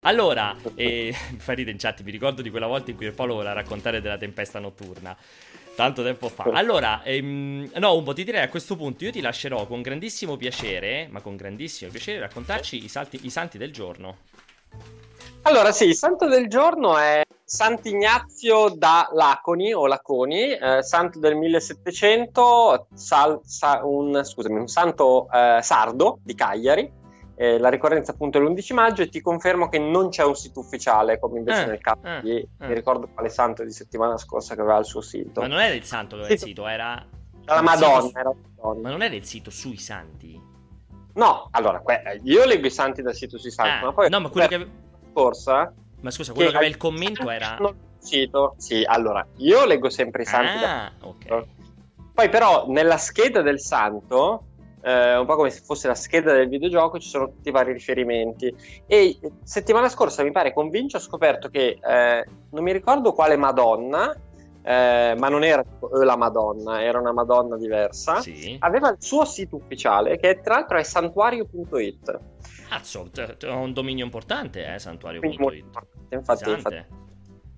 Allora, eh, mi fa ridere in chat, mi ricordo di quella volta in cui Paolo voleva raccontare della tempesta notturna. Tanto tempo fa. Allora, ehm, no, un po' ti direi a questo punto io ti lascerò con grandissimo piacere, ma con grandissimo piacere, raccontarci i, salti, i santi del giorno. Allora, sì, il santo del giorno è Sant'Ignazio da Laconi o Laconi, eh, santo del 1700, sal, sa, un, scusami, un santo eh, sardo di Cagliari. Eh, la ricorrenza appunto è l'11 maggio e ti confermo che non c'è un sito ufficiale come invece Eh, nel caso eh, di, eh. mi ricordo quale santo di settimana scorsa che aveva il suo sito. Ma non era il santo che aveva il sito, era... La Madonna, sito- era Madonna. Ma non era il sito sui santi? No, allora, que- io leggo i santi dal sito sui santi, Ah, ma poi no, ma quello la che... scorsa Ma scusa, quello che che- aveva il commento era... Sito. Sì, allora, io leggo sempre i santi da Ah, ok. Poi però nella scheda del santo, eh, un po' come se fosse la scheda del videogioco, ci sono tutti i vari riferimenti. E settimana scorsa, mi pare, con Vinci ho scoperto che, eh, non mi ricordo quale Madonna, eh, ma non era eh, la Madonna, era una Madonna diversa, Sì. aveva il suo sito ufficiale, che tra l'altro è santuario.it. Cazzo, ho un dominio importante, eh, santuario.it. Infatti, infatti,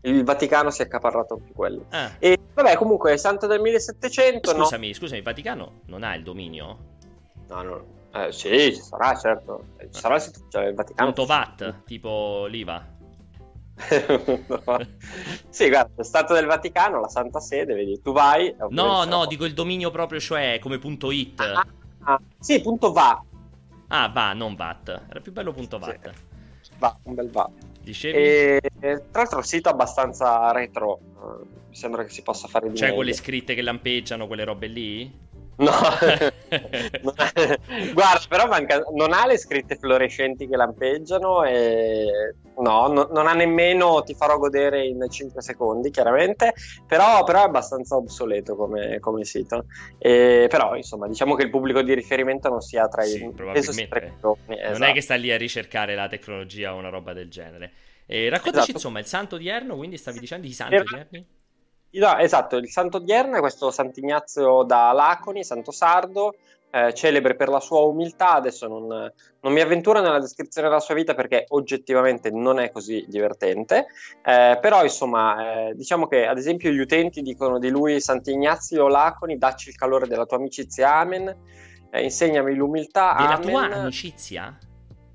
il Vaticano si è accaparrato anche quello. Ah, E vabbè, comunque, santo del 1700, no? scusami, scusami, il Vaticano non ha il dominio? No, no. Eh, sì, ci sarà, certo. Ci sarà il sito ufficiale del Vaticano. Punto VAT, tipo l'IVA. sì, guarda, lo Stato del Vaticano, la Santa Sede, vedi, tu vai... No, no, dico il dominio proprio, cioè come punto .it. Ah, ah, sì, punto va. Ah, va, non VAT. Era più bello punto VAT. Va, un bel va. Dicevi? E, tra l'altro è un sito abbastanza retro. eh, mi sembra che si possa fare di Cioè meglio. quelle scritte che lampeggiano, quelle robe lì? No, guarda, però manca- non ha le scritte fluorescenti che lampeggiano e no, no- non ha nemmeno ti farò godere in 5 secondi, chiaramente, però, però è abbastanza obsoleto come, come sito. E, però, insomma, diciamo che il pubblico di riferimento non sia tra i Sì, penso sia tra i giovani, Non esatto. è che sta lì a ricercare la tecnologia o una roba del genere. E raccontaci Esatto. insomma il santo odierno, quindi stavi dicendo i santi odierni? No, esatto, il santo odierno è questo Sant'Ignazio da Laconi, santo sardo, eh, celebre per la sua umiltà. Adesso non, non mi avventuro nella descrizione della sua vita perché oggettivamente non è così divertente, eh, però insomma eh, diciamo che ad esempio gli utenti dicono di lui Sant'Ignazio Laconi, dacci il calore della tua amicizia, amen, eh, insegnami l'umiltà, Della amen. tua amicizia?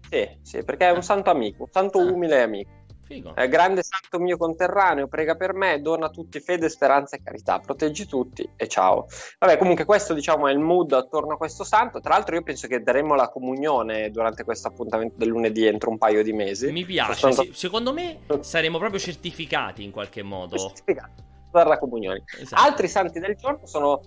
Sì, sì, perché è un santo amico, un santo Ah. umile amico. Figo. Eh, grande santo mio conterraneo, prega per me, dona a tutti fede, speranza e carità, proteggi tutti e ciao. Vabbè, comunque questo diciamo è il mood attorno a questo santo. Tra l'altro io penso che daremo la comunione durante questo appuntamento del lunedì entro un paio di mesi. Mi piace, sì. secondo me saremo proprio certificati in qualche modo. Certificato, dare la comunione. Esatto. Altri santi del giorno sono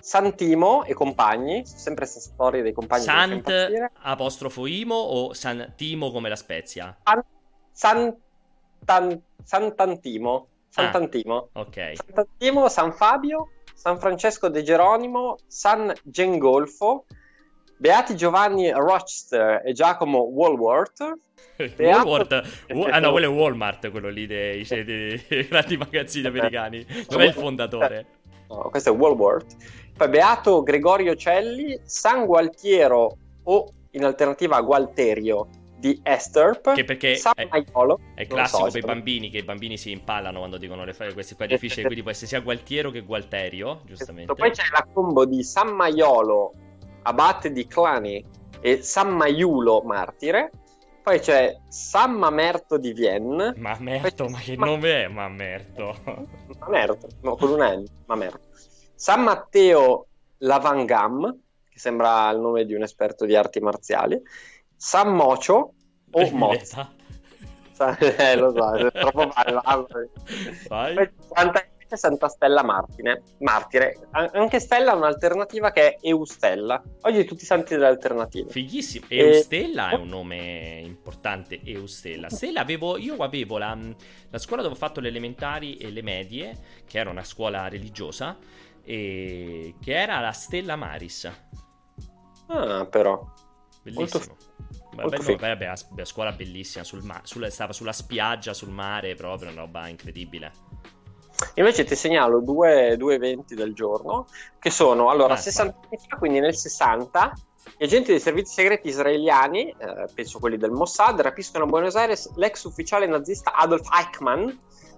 Santimo e compagni, sempre questa storia dei compagni. Sant apostrofo imo o Santimo come la spezia? San, Tan- Sant'Antimo, Sant'Antimo. Ok. Sant'Antimo, San Fabio, San Francesco de Geronimo, San Gengolfo, Beati Giovanni Rochester e Giacomo Walworth. Beato- Walmart. Wa- ah no, quello è Walmart, quello lì dei, dei- dei grandi magazzini americani. Non è il fondatore. No, questo è Walworth. Poi Beato Gregorio Celli, San Gualtiero o in alternativa Gualterio di Esterp, Che perché è-. È classico so, per i bambini, che i bambini si impallano quando dicono le fare questi qua difficili, quindi può essere sia Gualtiero che Gualterio, giustamente. Poi c'è la combo di San Maiolo, abate di Clani e San Maiulo, martire. Poi c'è San Mamerto di Vienne. Mamerto, ma che Ma- nome è Mamerto? Mamerto, no, con un N, Mamerto. San Matteo Lavangam, che sembra il nome di un esperto di arti marziali. San Mocio o Moz. Eh, lo so, è troppo male. Vai. Santa, Santa Stella Martine, martire. Anche Stella ha un'alternativa che è Eustella. Oggi tutti i santi delle alternative. Fighissimo. E- Eustella è un nome importante. Eustella. Stella avevo, io avevo la, la scuola dove ho fatto le elementari e le medie, che era una scuola religiosa, e che era la Stella Maris. Ah, però. Bellissimo. Molto. Beh, beh, a- beh, scuola bellissima, sul ma- sulla- stava sulla spiaggia, sul mare, proprio una roba incredibile. Invece ti segnalo due, due eventi del giorno che sono allora Ah, 60 anni fa, quindi nel 60 Gli agenti dei servizi segreti israeliani, eh, penso quelli del Mossad, rapiscono a Buenos Aires l'ex ufficiale nazista Adolf Eichmann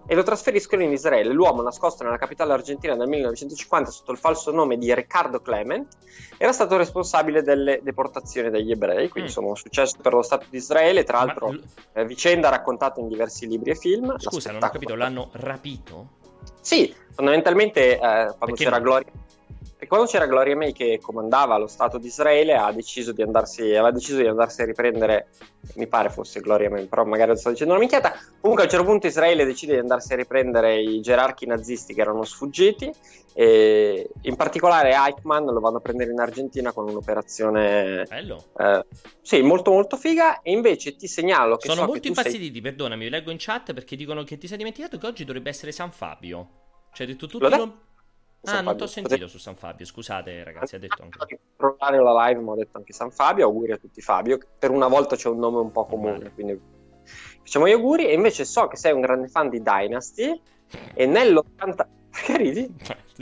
e lo trasferiscono in Israele. L'uomo, nascosto nella capitale argentina nel 1950 sotto il falso nome di Riccardo Clement, era stato responsabile delle deportazioni degli ebrei, quindi mm. sono successo per lo Stato di Israele, tra l'altro Ma... eh, vicenda raccontata in diversi libri e film. Scusa, non ho capito, l'hanno rapito? Sì, fondamentalmente eh, quando Perché c'era? Gloria e quando c'era Gloria May che comandava lo Stato di Israele, ha deciso di andarsi, aveva deciso di andarsi a riprendere, mi pare fosse Gloria May, però magari sto dicendo una minchiata. Comunque a un certo punto Israele decide di andarsi a riprendere i gerarchi nazisti che erano sfuggiti, e in particolare Eichmann lo vanno a prendere in Argentina con un'operazione Bello. Eh, sì, molto molto figa. E invece ti segnalo che sono so molto infastiditi. Sei... Perdonami, leggo in chat perché dicono che ti sei dimenticato che oggi dovrebbe essere San Fabio. Cioè, detto tutto. Non... Ah, non ti ho sentito su San Fabio, scusate ragazzi, ha detto anche. provare la live, ma ho detto anche San Fabio, auguri a tutti Fabio, per una volta c'è un nome un po' comune, quindi facciamo gli auguri e invece so che sei un grande fan di Dynasty e nell'80... Che ridi?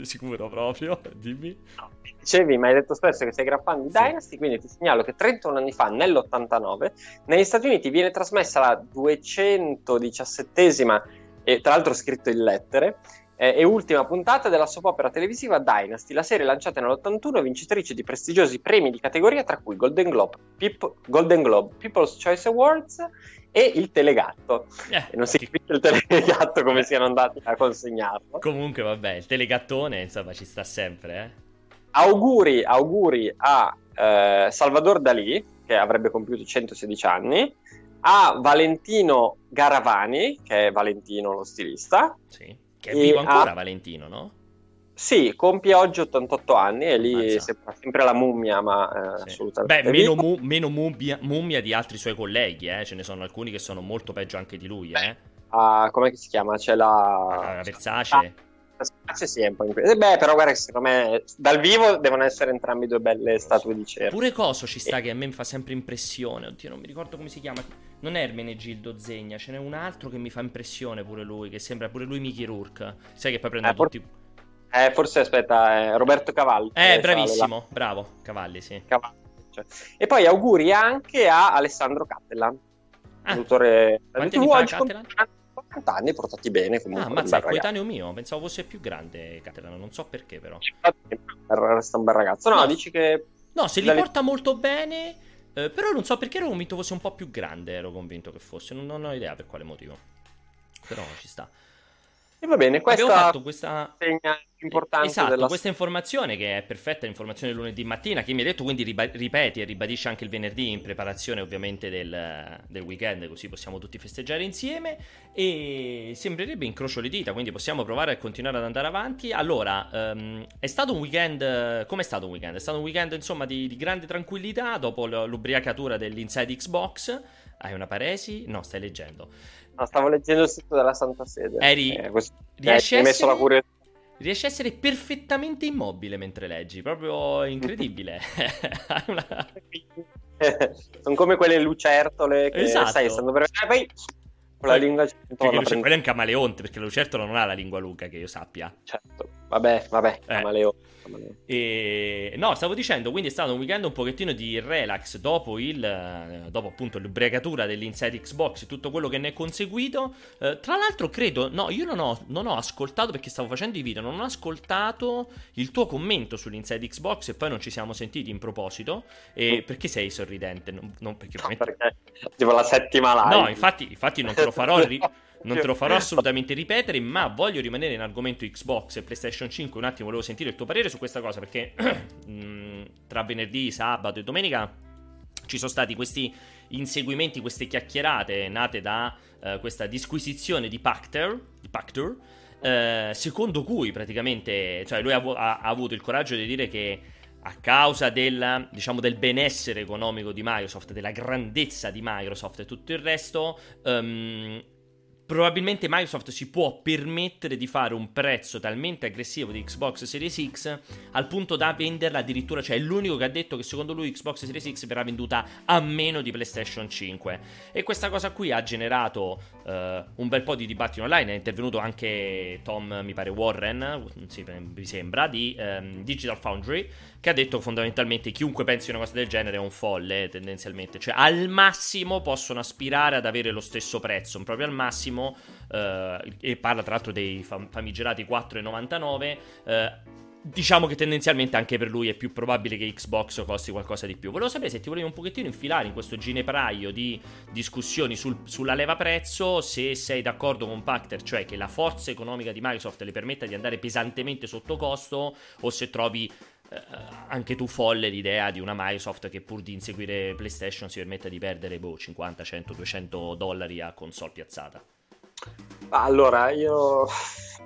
Sicuro proprio, dimmi. No, dicevi, mi hai detto spesso che sei gran fan di sì. Dynasty, quindi ti segnalo che 31 anni fa, nell'89, negli Stati Uniti viene trasmessa la 217esima, e tra l'altro scritto in lettere, eh, e ultima puntata della soap opera televisiva Dynasty, la serie lanciata nell'81 vincitrice di prestigiosi premi di categoria tra cui Golden Globe, Peop- Golden Globe People's Choice Awards e il Telegatto. Eh, non si capisce il Telegatto come siano andati a consegnarlo. Comunque vabbè, il Telegattone insomma ci sta sempre. Eh. Auguri, auguri a eh, Salvador Dalì, che avrebbe compiuto 116 anni, a Valentino Garavani, che è Valentino lo stilista. Sì che è vivo ancora ha... Valentino, no? Sì, compie oggi 88 anni e lì sembra sempre la mummia, ma eh, sì. assolutamente. Beh, meno, mu- meno mummia, mummia, di altri suoi colleghi, eh? ce ne sono alcuni che sono molto peggio anche di lui. Eh? Uh, come si chiama? C'è la... Uh, Versace. Ah, Versace sì, è un po' in... Eh, beh, però guarda che secondo me dal vivo devono essere entrambi due belle statue di cera. Pure Coso ci sta che a me mi fa sempre impressione. Oddio, non mi ricordo come si chiama non è Ermenegildo Zegna, ce n'è un altro che mi fa impressione pure lui, che sembra pure lui Mickey Rourke. Sai che poi prende eh, tutti... Eh, forse aspetta, eh, Roberto Cavalli. Eh, bravissimo, la... bravo, Cavalli, sì. Cavalli, cioè. E poi auguri anche a Alessandro Cattelan, ah. produttore... Quanti anni fa Cattelan? 40 anni portati bene comunque. Ah, mazza, è coetaneo mio, pensavo fosse più grande Cattelan, non so perché però. Resta un bel ragazzo. No, no. dici che... No, se li porta molto bene eh, però non so perché ero convinto fosse un po' più grande, ero convinto che fosse, non, non ho idea per quale motivo. Però ci sta. E va bene, questa Abbiamo fatto questa segna importante esatto, della... questa informazione che è perfetta, l'informazione lunedì mattina, che mi hai detto, quindi riba- ripeti e ribadisci anche il venerdì in preparazione ovviamente del, del, weekend, così possiamo tutti festeggiare insieme e sembrerebbe incrocio le dita, quindi possiamo provare a continuare ad andare avanti. Allora, um, è stato un weekend, come è stato un weekend? È stato un weekend insomma di, di grande tranquillità dopo l'ubriacatura dell'Inside Xbox. Hai una paresi? No, stai leggendo. No, stavo leggendo il sito della Santa Sede. Eri... Eh, questo... riesci, eh, essere... curios... riesci a essere perfettamente immobile mentre leggi, proprio incredibile. una... Sono come quelle lucertole che esatto. sai, stanno per... Eh, poi con la lingua quello è un camaleonte perché Lucertolo non ha la lingua lunga che io sappia certo vabbè vabbè eh. camaleonte e, no, stavo dicendo, quindi è stato un weekend un pochettino di relax dopo, il, eh, dopo appunto l'ubriacatura dell'Inside Xbox e tutto quello che ne è conseguito. Eh, tra l'altro, credo, no, io non ho, non ho, ascoltato perché stavo facendo i video, non ho ascoltato il tuo commento sull'Inside Xbox e poi non ci siamo sentiti in proposito. E mm. perché sei sorridente? Non, non perché, no, perché tipo la settima live. No, infatti, infatti non te lo farò. Non te lo farò assolutamente ripetere, ma voglio rimanere in argomento Xbox e PlayStation 5. Un attimo volevo sentire il tuo parere su questa cosa perché mm, tra venerdì, sabato e domenica ci sono stati questi inseguimenti, queste chiacchierate nate da uh, questa disquisizione di Pacter, di Pacter uh, secondo cui praticamente, cioè lui ha, ha, ha, avuto il coraggio di dire che a causa del, diciamo, del benessere economico di Microsoft, della grandezza di Microsoft e tutto il resto, um, probabilmente Microsoft si può permettere di fare un prezzo talmente aggressivo di Xbox Series X al punto da venderla addirittura, cioè è l'unico che ha detto che secondo lui Xbox Series X verrà venduta a meno di PlayStation 5 e questa cosa qui ha generato un bel po' di dibattito online. È intervenuto anche Tom, mi pare Warren, sì, mi sembra, di um, Digital Foundry, che ha detto fondamentalmente chiunque pensi una cosa del genere è un folle, tendenzialmente. Cioè, al massimo possono aspirare ad avere lo stesso prezzo, proprio al massimo, uh, e parla tra l'altro dei fam- famigerati 4,99. Uh, Diciamo che tendenzialmente anche per lui è più probabile che Xbox costi qualcosa di più. Volevo sapere se ti volevi un pochettino infilare in questo ginepraio di discussioni sul, sulla leva prezzo, se sei d'accordo con Pacter, cioè che la forza economica di Microsoft le permetta di andare pesantemente sotto costo, o se trovi eh, anche tu folle l'idea di una Microsoft che pur di inseguire PlayStation si permette di perdere boh, 50, 100, 200 dollari a console piazzata. Allora, io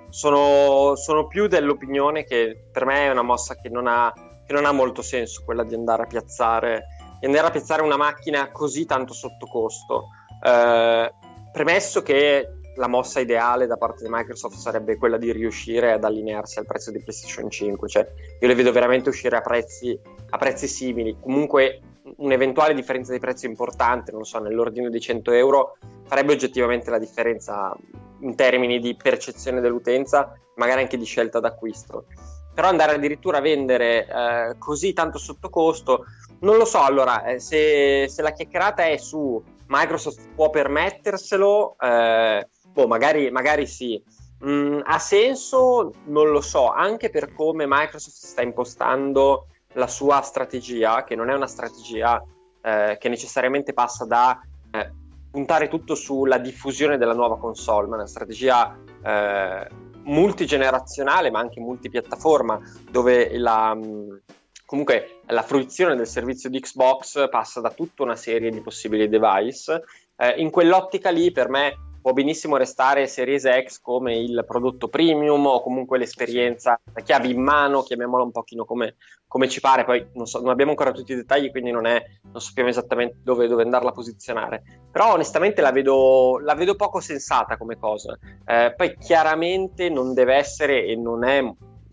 sono, sono, più dell'opinione che per me è una mossa che non, ha, che non ha molto senso quella di andare a piazzare, andare a piazzare una macchina così tanto sotto costo. Eh, premesso che la mossa ideale da parte di Microsoft sarebbe quella di riuscire ad allinearsi al prezzo di PlayStation 5, cioè io le vedo veramente uscire a prezzi, a prezzi simili. Comunque un'eventuale differenza di prezzo importante, non so, nell'ordine di 100 euro, farebbe oggettivamente la differenza in termini di percezione dell'utenza, magari anche di scelta d'acquisto. Però andare addirittura a vendere eh, così tanto sotto costo, non lo so. Allora, eh, se, se, la chiacchierata è su Microsoft può permetterselo, eh, boh, magari, magari sì. Mm, ha senso? Non lo so, anche per come Microsoft sta impostando la sua strategia, che non è una strategia eh, che necessariamente passa da eh, puntare tutto sulla diffusione della nuova console, ma una strategia eh, multigenerazionale ma anche multipiattaforma, dove la, mm, comunque la fruizione del servizio di Xbox passa da tutta una serie di possibili device. Eh, in quell'ottica lì, per me, può benissimo restare Series X come il prodotto premium o comunque l'esperienza, la chiave in mano, chiamiamola un pochino come, come ci pare, poi non, so, non, abbiamo ancora tutti i dettagli, quindi non, è, non sappiamo esattamente dove, dove, andarla a posizionare, però onestamente la vedo, la vedo poco sensata come cosa, eh, poi chiaramente non deve essere e non è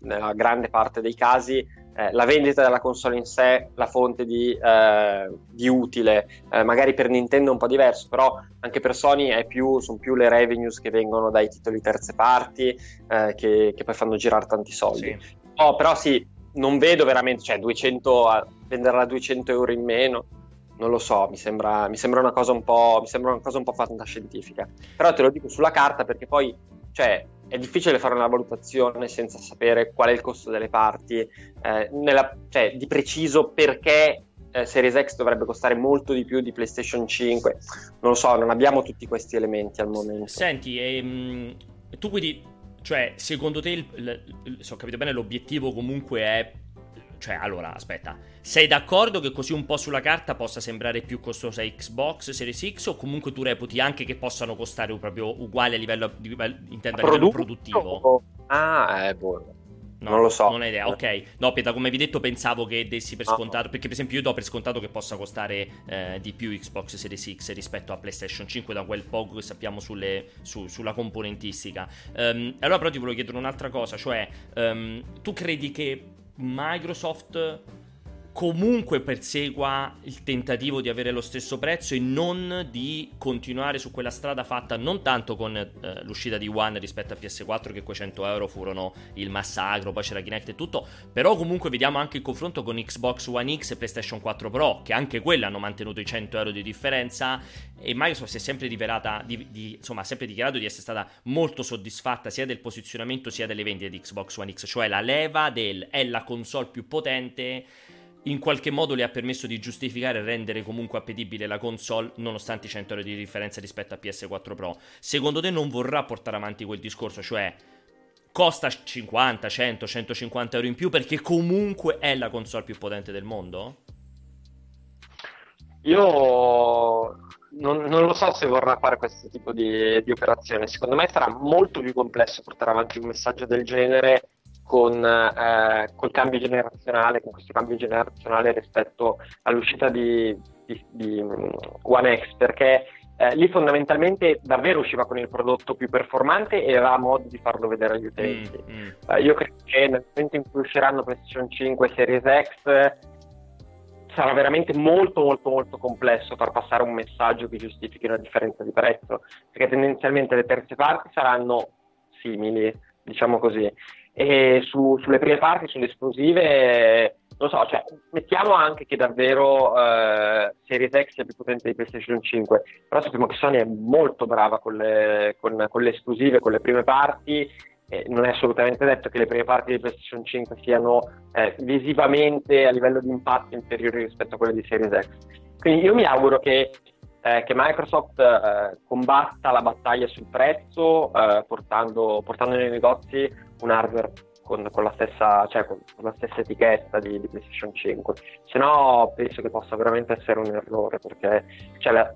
nella grande parte dei casi eh, la vendita della console in sé la fonte di, eh, di utile, eh, magari per Nintendo è un po' diverso, però anche per Sony più, sono più le revenues che vengono dai titoli terze parti eh, che, che, poi fanno girare tanti soldi. Sì. Oh, però sì, non vedo veramente, cioè 200, venderla a 200 euro in meno, non lo so, mi sembra, mi sembra, una cosa un po', mi sembra una cosa un po' fantascientifica. Però te lo dico sulla carta perché poi, cioè, è difficile fare una valutazione senza sapere qual è il costo delle parti, eh, nella, cioè di preciso perché eh, Series X dovrebbe costare molto di più di PlayStation 5. Non lo so, non abbiamo tutti questi elementi al momento. Senti, ehm, tu quindi, cioè, secondo te, il, il, se ho capito bene, l'obiettivo comunque è cioè, allora, aspetta. Sei d'accordo che così un po' sulla carta possa sembrare più costosa Xbox Series X o comunque tu reputi anche che possano costare proprio uguali a livello, intendo, a livello produttivo? Ah, eh, boh. No, non lo so. Non ho idea, ok. No, Pieta, come hai detto, pensavo che dessi per scontato. Perché, per esempio, io do per scontato che possa costare eh, di più Xbox Series X rispetto a PlayStation 5, da quel poco che sappiamo sulle, su, sulla componentistica. Um, allora, però, ti volevo chiedere un'altra cosa, cioè, um, tu credi che Microsoft comunque persegua il tentativo di avere lo stesso prezzo e non di continuare su quella strada fatta non tanto con eh, l'uscita di One rispetto a PS4 che quei 100 euro furono il massacro, poi c'era Kinect e tutto, però comunque vediamo anche il confronto con Xbox One X e PlayStation 4 Pro che anche quelle hanno mantenuto i 100 euro di differenza e Microsoft si è sempre di, di, insomma sempre dichiarato di essere stata molto soddisfatta sia del posizionamento sia delle vendite di Xbox One X, cioè la leva del è la console più potente in qualche modo le ha permesso di giustificare e rendere comunque appetibile la console nonostante i 100 euro di differenza rispetto a PS4 Pro. Secondo te non vorrà portare avanti quel discorso, cioè costa 50, 100, 150 euro in più perché comunque è la console più potente del mondo? Io non, non, lo so se vorrà fare questo tipo di, di operazione. Secondo me sarà molto più complesso portare avanti un messaggio del genere con eh, col cambio generazionale, con questo cambio generazionale rispetto all'uscita di, di, di mm, One X, perché eh, lì fondamentalmente davvero usciva con il prodotto più performante e aveva modo di farlo vedere agli utenti. Mm, mm. Uh, io credo che nel momento in cui usciranno PlayStation 5 Series X sarà veramente molto molto molto complesso far passare un messaggio che giustifichi una differenza di prezzo, perché tendenzialmente le terze parti saranno simili, diciamo così, e su, sulle prime parti, sulle esclusive, non so, cioè, mettiamo anche che davvero eh, Series X sia più potente di PlayStation 5, però sappiamo che Sony è molto brava con le, con, con le esclusive, con le prime parti eh, non è assolutamente detto che le prime parti di PlayStation 5 siano eh, visivamente a livello di impatto inferiori rispetto a quelle di Series X. Quindi io mi auguro che, eh, che Microsoft eh, combatta la battaglia sul prezzo eh, portando, portando, nei negozi un hardware con, con, la, stessa, cioè, con, con la, stessa, etichetta di, di, PlayStation 5. Se no penso che possa veramente essere un errore perché cioè, la,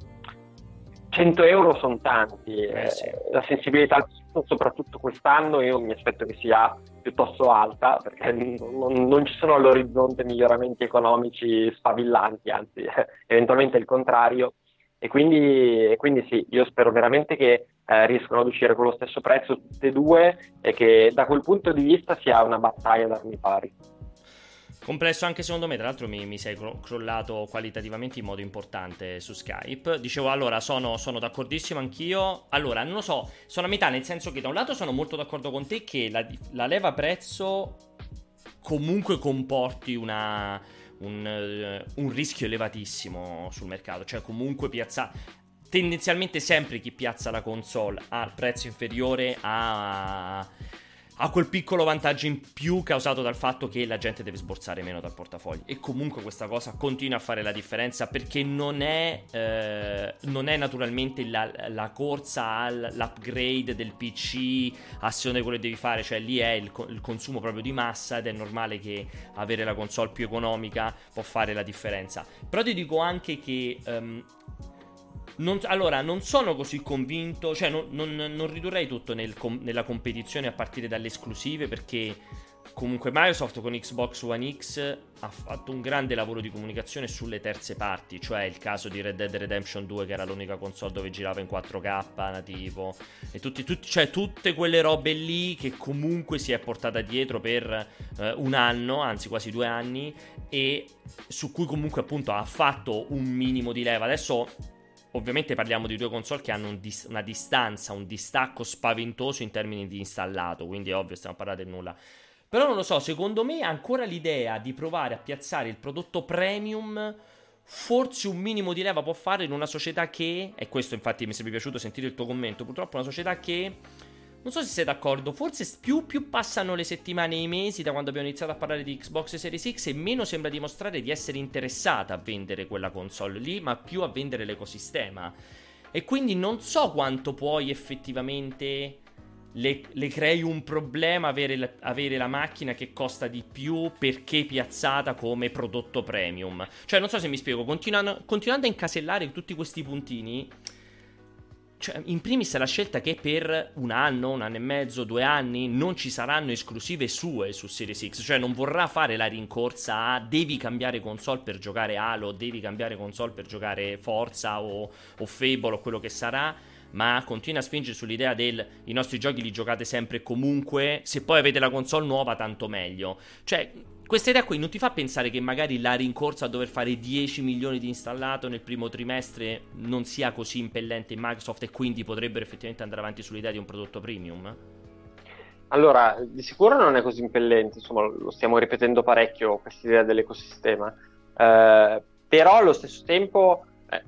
100 euro sono tanti, eh, sì. la sensibilità al prezzo, soprattutto quest'anno, io mi aspetto che sia piuttosto alta perché non, non ci sono all'orizzonte miglioramenti economici sfavillanti, anzi eventualmente il contrario. E quindi, e quindi, sì, io spero veramente che eh, riescano ad uscire con lo stesso prezzo tutte e due e che da quel punto di vista sia una battaglia d'armi pari. Complesso anche secondo me, tra l'altro mi, mi, sei crollato qualitativamente in modo importante su Skype. Dicevo allora, sono, sono, d'accordissimo anch'io. Allora, non lo so, sono a metà, nel senso che da un lato sono molto d'accordo con te che la, la leva prezzo comunque comporti una, un, uh, un, rischio elevatissimo sul mercato. Cioè comunque piazza... Tendenzialmente sempre chi piazza la console a prezzo inferiore a ha quel piccolo vantaggio in più causato dal fatto che la gente deve sborsare meno dal portafoglio. E comunque questa cosa continua a fare la differenza perché non è, eh, non è naturalmente la, la, corsa all'upgrade del PC a seconda di quello che devi fare, cioè lì è il, il, consumo proprio di massa ed è normale che avere la console più economica può fare la differenza. Però ti dico anche che... Um, non, allora, non sono così convinto, cioè non, non, non ridurrei tutto nel nella competizione a partire dalle esclusive perché comunque Microsoft con Xbox One X ha fatto un grande lavoro di comunicazione sulle terze parti, cioè il caso di Red Dead Redemption 2 che era l'unica console dove girava in 4K nativo e tutti, tutti, cioè tutte quelle robe lì che comunque si è portata dietro per eh, un anno, anzi quasi due anni e su cui comunque appunto ha fatto un minimo di leva. Adesso Ovviamente parliamo di due console che hanno un dis- una distanza, un distacco spaventoso in termini di installato, quindi è ovvio, stiamo parlando di nulla. Però non lo so, secondo me ancora l'idea di provare a piazzare il prodotto premium, forse un minimo di leva può fare in una società che, e questo infatti mi sarebbe piaciuto sentire il tuo commento, purtroppo una società che non so se sei d'accordo, forse più, più, passano le settimane e i mesi da quando abbiamo iniziato a parlare di Xbox Series X e meno sembra dimostrare di essere interessata a vendere quella console lì, ma più a vendere l'ecosistema. E quindi non so quanto puoi effettivamente le, le crei un problema avere, avere, la macchina che costa di più perché piazzata come prodotto premium. Cioè, non so se mi spiego, continuando, continuando a incasellare tutti questi puntini cioè, in primis la scelta che per un anno, un anno e mezzo, due anni non ci saranno esclusive sue su Series X, cioè non vorrà fare la rincorsa a devi cambiare console per giocare Halo, devi cambiare console per giocare Forza o, o Fable o quello che sarà, ma continua a spingere sull'idea del i nostri giochi li giocate sempre e comunque, se poi avete la console nuova tanto meglio. Cioè, questa idea qui non ti fa pensare che magari la rincorsa a dover fare 10 milioni di installato nel primo trimestre non sia così impellente in Microsoft e quindi potrebbero effettivamente andare avanti sull'idea di un prodotto premium? Allora, di sicuro non è così impellente, insomma, lo stiamo ripetendo parecchio questa idea dell'ecosistema, eh, però allo stesso tempo eh,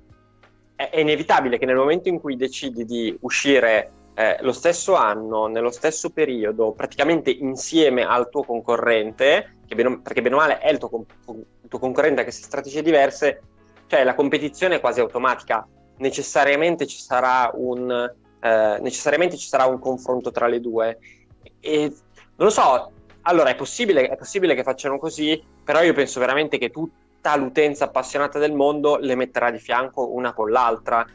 è inevitabile che nel momento in cui decidi di uscire eh, lo stesso anno, nello stesso periodo, praticamente insieme al tuo concorrente, bene, perché bene o male è il tuo, il tuo concorrente che ha strategie diverse, cioè la competizione è quasi automatica, necessariamente ci sarà un, eh, necessariamente ci sarà un confronto tra le due. E non lo so, allora è possibile, è possibile che facciano così, però io penso veramente che tutta l'utenza appassionata del mondo le metterà di fianco una con l'altra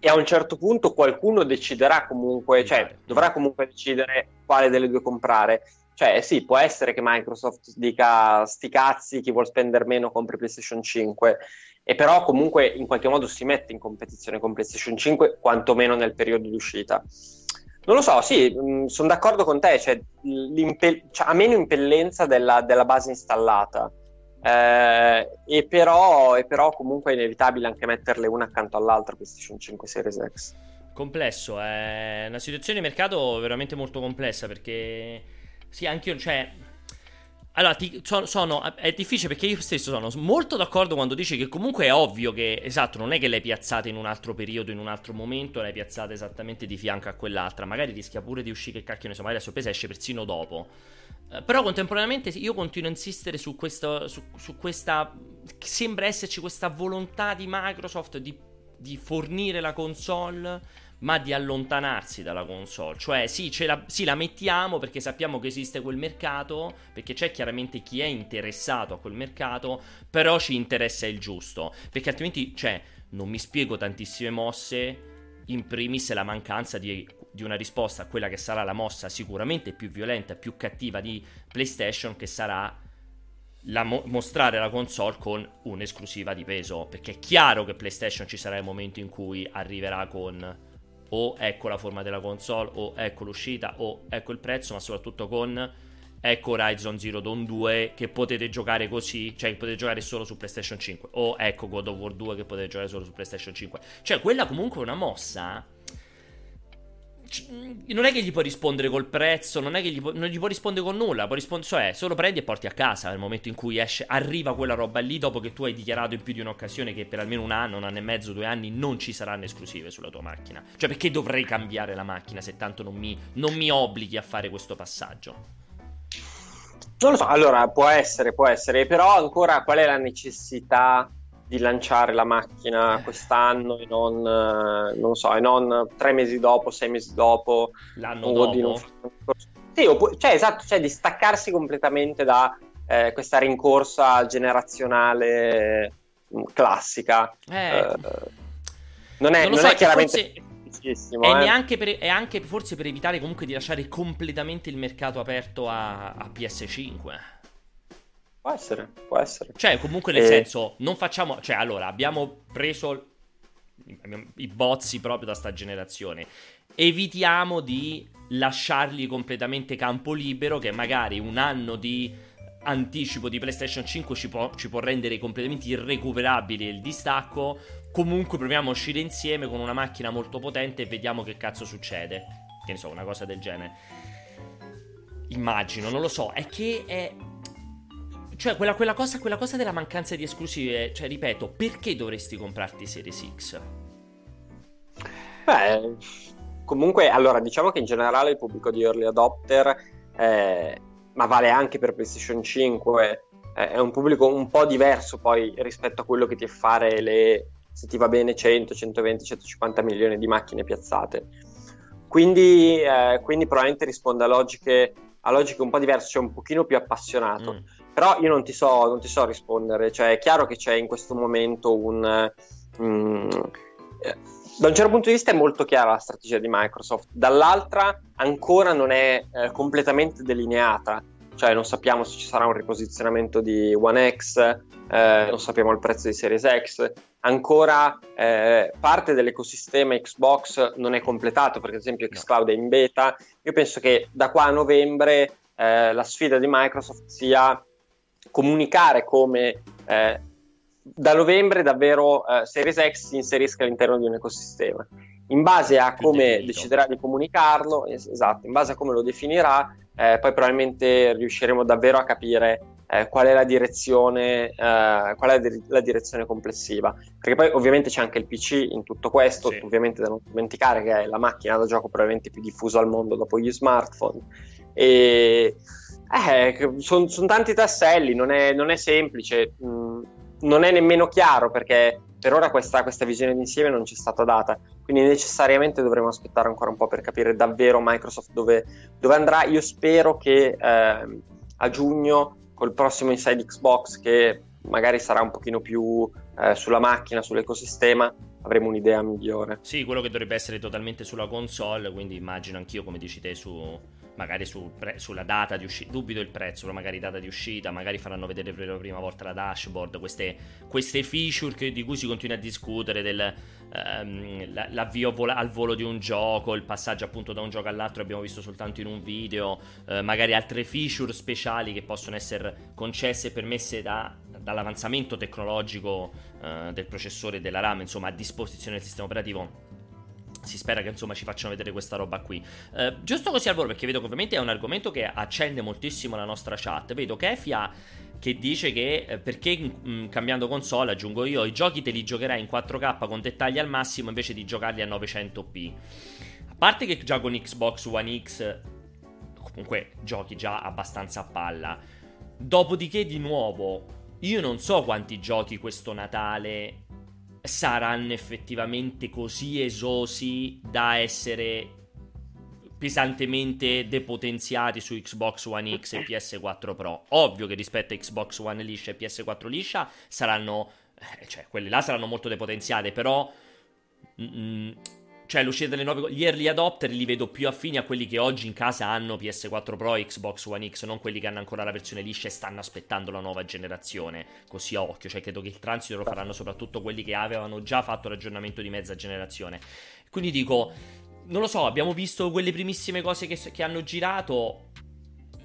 e a un certo punto qualcuno deciderà comunque, cioè dovrà comunque decidere quale delle due comprare. Cioè, sì, può essere che Microsoft dica sti cazzi, chi vuol spendere meno compri PlayStation 5, e però comunque in qualche modo si mette in competizione con PlayStation 5, quantomeno nel periodo di uscita. Non lo so, sì, mm, sono d'accordo con te, cioè, cioè, ha meno impellenza della, della base installata Eh, e, però, e, però, comunque è inevitabile anche metterle una accanto all'altra PlayStation 5 Series X. Complesso, è una situazione di mercato veramente molto complessa perché sì, anche io, cioè allora, ti, sono, sono, è difficile perché io stesso sono molto d'accordo quando dici che comunque è ovvio che, esatto, non è che l'hai piazzata in un altro periodo, in un altro momento, l'hai piazzata esattamente di fianco a quell'altra. Magari rischia pure di uscire, che cacchio ne so, magari la sorpresa esce persino dopo. Eh, però contemporaneamente io continuo a insistere su, questo, su, su questa... Sembra esserci questa volontà di Microsoft di, di fornire la console ma di allontanarsi dalla console. Cioè, sì, la, sì, la mettiamo perché sappiamo che esiste quel mercato, perché c'è chiaramente chi è interessato a quel mercato, però ci interessa il giusto. Perché altrimenti, cioè, non mi spiego tantissime mosse. In primis la mancanza di, di una risposta a quella che sarà la mossa sicuramente più violenta, più cattiva di PlayStation, che sarà la mo- mostrare la console con un'esclusiva di peso. Perché è chiaro che PlayStation ci sarà il momento in cui arriverà con o ecco la forma della console, o ecco l'uscita, o ecco il prezzo, ma soprattutto con ecco Horizon Zero Dawn 2 che potete giocare così, cioè che potete giocare solo su PlayStation 5, o ecco God of War 2 che potete giocare solo su PlayStation 5. Cioè quella comunque è una mossa non è che gli puoi rispondere col prezzo, non è che gli, pu- non gli puoi rispondere con nulla, puoi rispondere, cioè solo prendi e porti a casa nel momento in cui esce, arriva quella roba lì dopo che tu hai dichiarato in più di un'occasione che per almeno un anno, un anno e mezzo, due anni non ci saranno esclusive sulla tua macchina. Cioè perché dovrei cambiare la macchina se tanto non mi, non mi obblighi a fare questo passaggio? Non lo so, allora può essere, può essere, però ancora qual è la necessità di lanciare la macchina quest'anno e non, eh, non so, e non tre mesi dopo, sei mesi dopo. L'anno o dopo? Di non... Sì, opp- cioè esatto, cioè di staccarsi completamente da eh, questa rincorsa generazionale mm, classica. Eh, eh, non è, non so, è chiaramente... Forse... È, eh. neanche per, è anche forse per evitare comunque di lasciare completamente il mercato aperto a, a PS5. Può essere, può essere. Cioè, comunque, nel e... senso, non facciamo. Cioè, allora, abbiamo preso i bozzi proprio da sta generazione. Evitiamo di lasciargli completamente campo libero, che magari un anno di anticipo di PlayStation 5 ci può, ci può rendere completamente irrecuperabile il distacco. Comunque proviamo a uscire insieme con una macchina molto potente e vediamo che cazzo succede. Che ne so, una cosa del genere. Immagino, non lo so. È che è cioè, quella, quella, cosa, quella cosa della mancanza di esclusive, cioè, ripeto, perché dovresti comprarti Series X? Beh, comunque, allora, diciamo che in generale il pubblico di early adopter, eh, ma vale anche per PlayStation 5, eh, è un pubblico un po' diverso poi rispetto a quello che ti fa fare le, se ti va bene, 100, 120, 150 milioni di macchine piazzate. Quindi, eh, quindi probabilmente risponde a logiche, a logiche un po' diverse, cioè un pochino più appassionato. Mm. Però io non ti, so, non ti so rispondere, cioè è chiaro che c'è in questo momento un... Um, da un certo punto di vista è molto chiara la strategia di Microsoft, dall'altra ancora non è eh, completamente delineata, cioè non sappiamo se ci sarà un riposizionamento di One X, eh, non sappiamo il prezzo di Series X, ancora eh, parte dell'ecosistema Xbox non è completato, perché ad esempio Xcloud è in beta, io penso che da qua a novembre eh, la sfida di Microsoft sia comunicare come eh, da novembre davvero eh, Series X si inserisca all'interno di un ecosistema. In base a come Definito. deciderà di comunicarlo, es- esatto, in base a come lo definirà, eh, poi probabilmente riusciremo davvero a capire eh, qual è la direzione, eh, qual è di- la direzione complessiva. Perché poi ovviamente c'è anche il PC in tutto questo, sì. ovviamente da non dimenticare che è la macchina da gioco probabilmente più diffusa al mondo dopo gli smartphone. E eh, sono son tanti tasselli, non è, non è semplice, mm, non è nemmeno chiaro perché per ora questa, questa, visione d'insieme non ci è stata data, quindi necessariamente dovremo aspettare ancora un po' per capire davvero Microsoft dove, dove andrà. Io spero che eh, a giugno, col prossimo Inside Xbox, che magari sarà un pochino più eh, sulla macchina, sull'ecosistema, avremo un'idea migliore. Sì, quello che dovrebbe essere totalmente sulla console, quindi immagino anch'io, come dici te, su magari sul pre- sulla data di uscita, dubito il prezzo, però magari data di uscita, magari faranno vedere per la prima volta la dashboard, queste, queste feature che, di cui si continua a discutere, del, ehm, l'avvio vola- al volo di un gioco, il passaggio appunto da un gioco all'altro abbiamo visto soltanto in un video, eh, magari altre feature speciali che possono essere concesse e permesse da dall'avanzamento tecnologico uh, del processore e della RAM, insomma, a disposizione del sistema operativo si spera che insomma ci facciano vedere questa roba qui. Uh, giusto così al volo, perché vedo che ovviamente è un argomento che accende moltissimo la nostra chat. Vedo Kefia che dice che eh, perché mh, mm, cambiando console, aggiungo io, i giochi te li giocherai in 4K con dettagli al massimo invece di giocarli a 900p. A parte che già con Xbox One X comunque giochi già abbastanza a palla. Dopodiché di nuovo, io non so quanti giochi questo Natale saranno effettivamente così esosi da essere pesantemente depotenziati su Xbox One X e PS4 Pro. Ovvio che rispetto a Xbox One liscia e PS4 liscia saranno, eh, cioè quelle là saranno molto depotenziate, però mm, cioè l'uscita delle nuove gli early adopter li vedo più affini a quelli che oggi in casa hanno PS4 Pro e Xbox One X, non quelli che hanno ancora la versione liscia e stanno aspettando la nuova generazione, così a occhio, cioè credo che il transito lo faranno soprattutto quelli che avevano già fatto l'aggiornamento di mezza generazione. Quindi dico, non lo so, abbiamo visto quelle primissime cose che, che hanno girato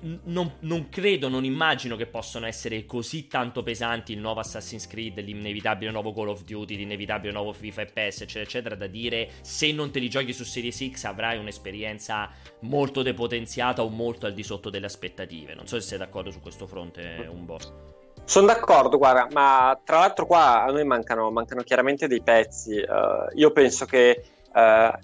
non, non, credo, non immagino che possano essere così tanto pesanti il nuovo Assassin's Creed, l'inevitabile nuovo Call of Duty, l'inevitabile nuovo FIFA e PES, eccetera, eccetera, da dire se non te li giochi su Series X avrai un'esperienza molto depotenziata o molto al di sotto delle aspettative. Non so se sei d'accordo su questo fronte, un po'. Sono d'accordo, guarda, ma tra l'altro qua a noi mancano, mancano chiaramente dei pezzi. Uh, io penso che uh,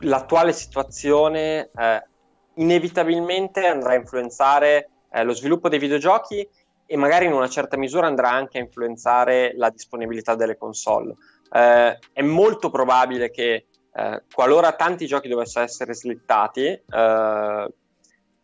l'attuale situazione uh, inevitabilmente andrà a influenzare eh, lo sviluppo dei videogiochi e magari in una certa misura andrà anche a influenzare la disponibilità delle console. Eh, è molto probabile che eh, qualora tanti giochi dovessero essere slittati, eh,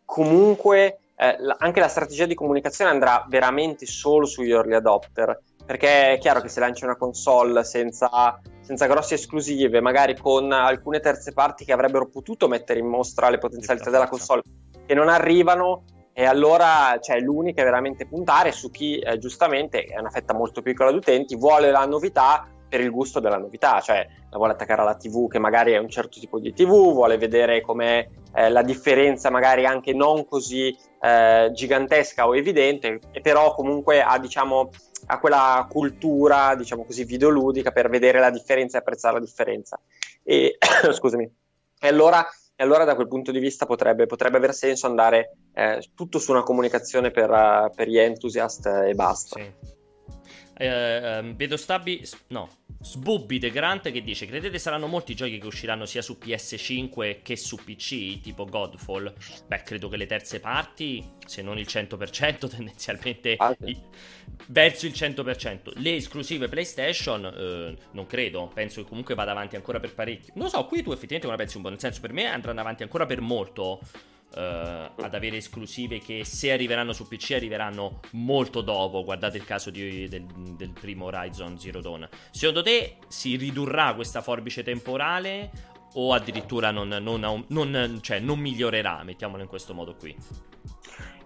comunque eh, anche la strategia di comunicazione andrà veramente solo sugli early adopter, perché è chiaro che se lanci una console senza senza grosse esclusive, magari con alcune terze parti che avrebbero potuto mettere in mostra le potenzialità della console, che non arrivano, e allora cioè, l'unica è veramente puntare su chi eh, giustamente è una fetta molto piccola di utenti, vuole la novità per il gusto della novità, cioè la vuole attaccare alla TV che magari è un certo tipo di TV, vuole vedere com'è eh, la differenza magari anche non così eh, gigantesca o evidente, e però comunque ha diciamo a quella cultura, diciamo così, videoludica per vedere la differenza e apprezzare la differenza. E, scusami. E allora, allora, da quel punto di vista potrebbe, potrebbe aver senso andare eh, tutto su una comunicazione per, uh, per gli entusiast e basta. Sì. Eh, ehm, vedo Stabi. No, Sbubbi The Grant che dice: Credete saranno molti giochi che usciranno sia su PS5 che su PC, tipo Godfall? Beh, credo che le terze parti, se non il 100%, tendenzialmente ah, sì. verso il 100%. Le esclusive PlayStation, eh, non credo. Penso che comunque vada avanti ancora per parecchio. Non lo so, qui tu effettivamente come pensi un po'? Nel senso, per me andranno avanti ancora per molto uh, ad avere esclusive che se arriveranno su PC arriveranno molto dopo. Guardate il caso di, del, del, primo Horizon Zero Dawn. Secondo te si ridurrà questa forbice temporale o addirittura non, non, non, cioè, non migliorerà? Mettiamolo in questo modo qui.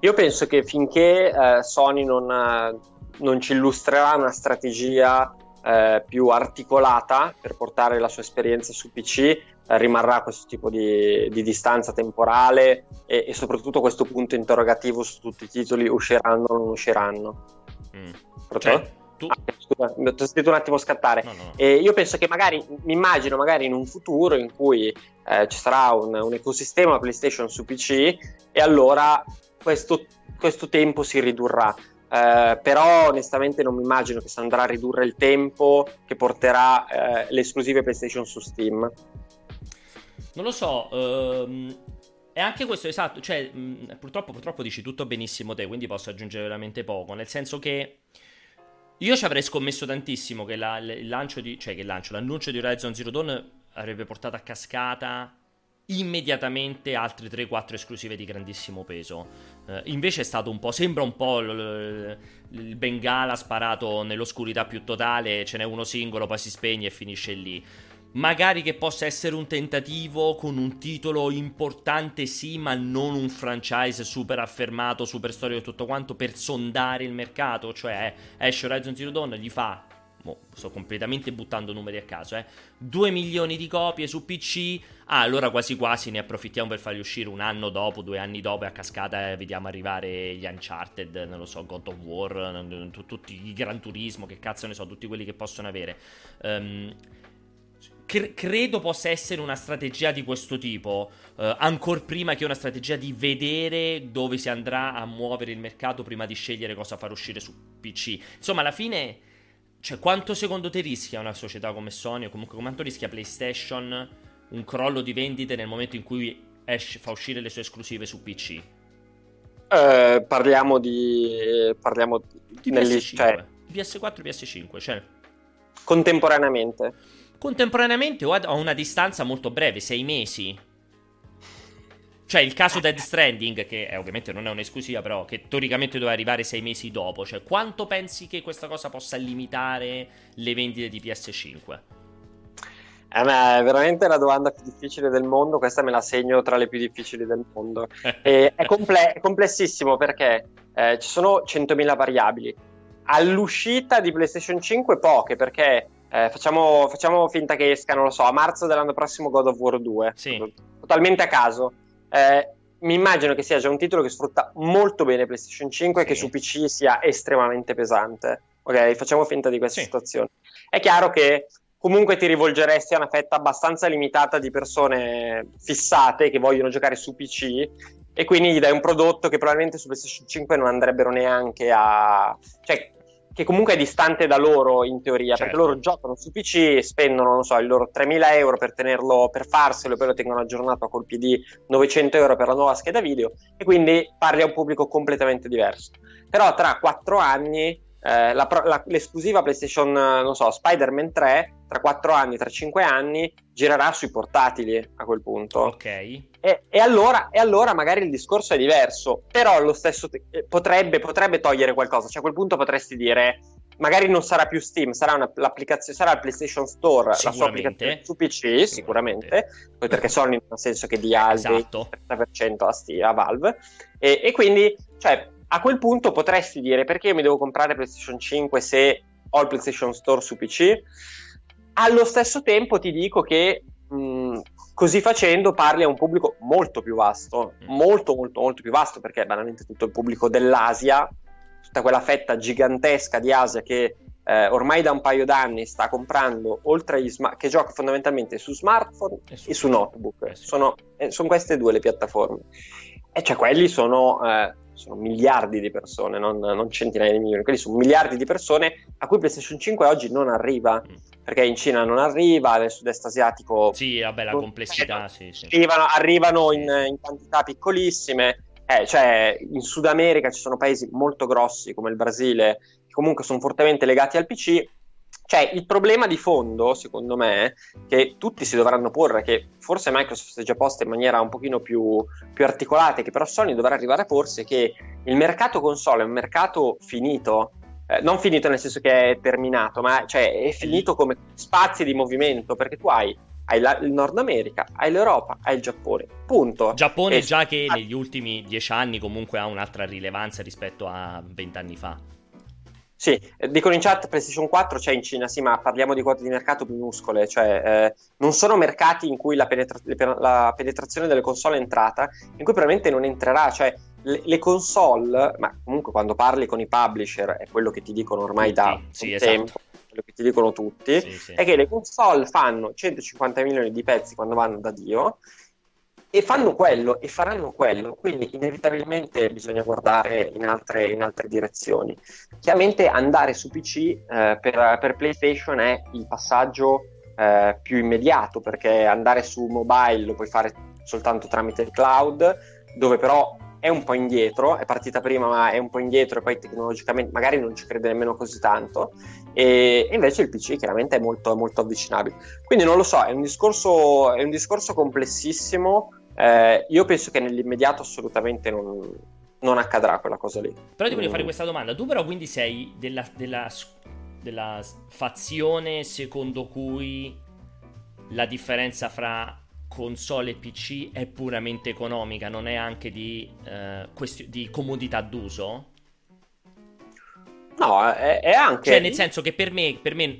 Io penso che finché uh, Sony non ci illustrerà una strategia eh, più articolata per portare la sua esperienza su PC, eh, rimarrà questo tipo di, di distanza temporale e, e, soprattutto questo punto interrogativo su tutti i titoli usciranno o non usciranno. Mm. Cioè, tu... ah, scusa, mi ho sentito un attimo scattare. No, no. E io penso che magari, mi immagino magari in un futuro in cui eh, ci sarà un, un, ecosistema PlayStation su PC e allora questo, questo tempo si ridurrà. Eh, però onestamente non mi immagino che si andrà a ridurre il tempo che porterà eh, le esclusive PlayStation su Steam. Non lo so, ehm, è anche questo esatto, cioè mh, purtroppo, purtroppo dici tutto benissimo te, quindi posso aggiungere veramente poco, nel senso che io ci avrei scommesso tantissimo che, la, il lancio di, cioè che lancio, l'annuncio di Horizon Zero Dawn avrebbe portato a cascata immediatamente altre 3-4 esclusive di grandissimo peso. Uh, invece è stato un po'. Sembra un po' il, il Bengala sparato nell'oscurità più totale. Ce n'è uno singolo, poi si spegne e finisce lì. Magari che possa essere un tentativo con un titolo importante, sì, ma non un franchise super affermato, super storico e tutto quanto per sondare il mercato. Cioè, esce Horizon Zero Dawn, gli fa mo, sto completamente buttando numeri a caso, eh, 2 milioni di copie su PC, ah, allora quasi quasi ne approfittiamo per farli uscire un anno dopo, due anni dopo e a cascata eh, vediamo arrivare gli Uncharted, non lo so, God of War, tutti i Gran Turismo, che cazzo ne so, tutti quelli che possono avere. Um, cre- credo possa essere una strategia di questo tipo, uh, ancora prima che una strategia di vedere dove si andrà a muovere il mercato prima di scegliere cosa far uscire su PC. Insomma, alla fine cioè, quanto secondo te rischia una società come Sony o comunque quanto rischia PlayStation un crollo di vendite nel momento in cui esce, fa uscire le sue esclusive su PC? Eh, parliamo di... parliamo di negli, PS5, cioè... PS4 e PS5, cioè... Contemporaneamente. Contemporaneamente o a una distanza molto breve, sei mesi. Cioè, il caso Dead Stranding, che è, ovviamente non è un'esclusiva, però che teoricamente doveva arrivare sei mesi dopo. Cioè, quanto pensi che questa cosa possa limitare le vendite di PS5? Eh, è veramente la domanda più difficile del mondo. Questa me la segno tra le più difficili del mondo. è, comple- è, complessissimo perché eh, ci sono 100.000 variabili. All'uscita di PlayStation 5 poche, perché eh, facciamo, facciamo, finta che esca, non lo so, a marzo dell'anno prossimo God of War 2. Sì. Totalmente a caso eh, mi immagino che sia già un titolo che sfrutta molto bene PlayStation 5 sì. e che su PC sia estremamente pesante. Ok, facciamo finta di questa sì. situazione. È chiaro che comunque ti rivolgeresti a una fetta abbastanza limitata di persone fissate che vogliono giocare su PC e quindi gli dai un prodotto che probabilmente su PlayStation 5 non andrebbero neanche a... Cioè, che comunque è distante da loro in teoria, certo. perché loro giocano su PC, spendono, non so, i loro 3.000 euro per tenerlo, per farselo e poi lo tengono aggiornato a colpi di 900 euro per la nuova scheda video e quindi parli a un pubblico completamente diverso. Però tra 4 anni eh, la, la, l'esclusiva PlayStation, non so, Spider-Man 3, tra 4 anni, tra 5 anni, girerà sui portatili a quel punto. Ok. E, e, allora, e allora, magari il discorso è diverso, però allo stesso te- eh, potrebbe, potrebbe, togliere qualcosa. Cioè a quel punto potresti dire, magari non sarà più Steam, sarà, una, l'applicazione, sarà il PlayStation Store, la sua applicazione su PC, sicuramente. sicuramente. Poi perché Sony nel senso che dia esatto. il 30% a, Steve, a Valve. E, e quindi, cioè a quel punto potresti dire perché io mi devo comprare PlayStation 5 se ho il PlayStation Store su PC. Allo stesso tempo ti dico che mh, così facendo parli a un pubblico molto più vasto, mm. molto molto molto più vasto perché banalmente tutto il pubblico dell'Asia, tutta quella fetta gigantesca di Asia che eh, ormai da un paio d'anni sta comprando oltre agli smart che gioca fondamentalmente su smartphone e su, e su notebook. Eh sono, eh, sono, queste due le piattaforme. E cioè quelli sono eh, sono miliardi di persone, non, non, centinaia di milioni, quelli sono miliardi di persone a cui PlayStation 5 oggi non arriva, mm. perché in Cina non arriva, nel sud-est asiatico... Sì, vabbè, la complessità, sì, sì. Arrivano, arrivano in, in, quantità piccolissime, eh, cioè in Sud America ci sono paesi molto grossi come il Brasile, che comunque sono fortemente legati al PC, cioè, il problema di fondo, secondo me, che tutti si dovranno porre, che forse Microsoft si è già posta in maniera un pochino più, più articolata, che però Sony dovrà arrivare a porsi, è che il mercato console è un mercato finito, eh, non finito nel senso che è terminato, ma cioè, è finito come spazi di movimento, perché tu hai hai la, il Nord America, hai l'Europa, hai il Giappone. Punto. Giappone e già che negli ultimi dieci anni comunque ha un'altra rilevanza rispetto a vent'anni fa. Sì, dicono in chat PlayStation 4 c'è in Cina, sì, ma parliamo di quote di mercato minuscole, cioè eh, non sono mercati in cui la, penetra- la, penetrazione delle console è entrata, in cui probabilmente non entrerà, cioè le, le, console, ma comunque quando parli con i publisher è quello che ti dicono ormai tutti, da sì, esatto. tempo, quello che ti dicono tutti, sì, sì. è che le console fanno 150 milioni di pezzi quando vanno da Dio e fanno quello e faranno quello, quindi inevitabilmente bisogna guardare in altre, in altre direzioni. Chiaramente andare su PC eh, per, per, PlayStation è il passaggio eh, più immediato perché andare su mobile lo puoi fare soltanto tramite il cloud, dove però è un po' indietro, è partita prima ma è un po' indietro e poi tecnologicamente magari non ci crede nemmeno così tanto e, invece il PC chiaramente è molto, molto avvicinabile. Quindi non lo so, è un discorso, è un discorso complessissimo eh, io penso che nell'immediato assolutamente non, non, accadrà quella cosa lì. Però ti voglio fare questa domanda. Tu però quindi sei della, della, della fazione secondo cui la differenza fra console e PC è puramente economica, non è anche di, eh, questi- di comodità d'uso? No, è, è anche... Cioè, nel senso che per me, per me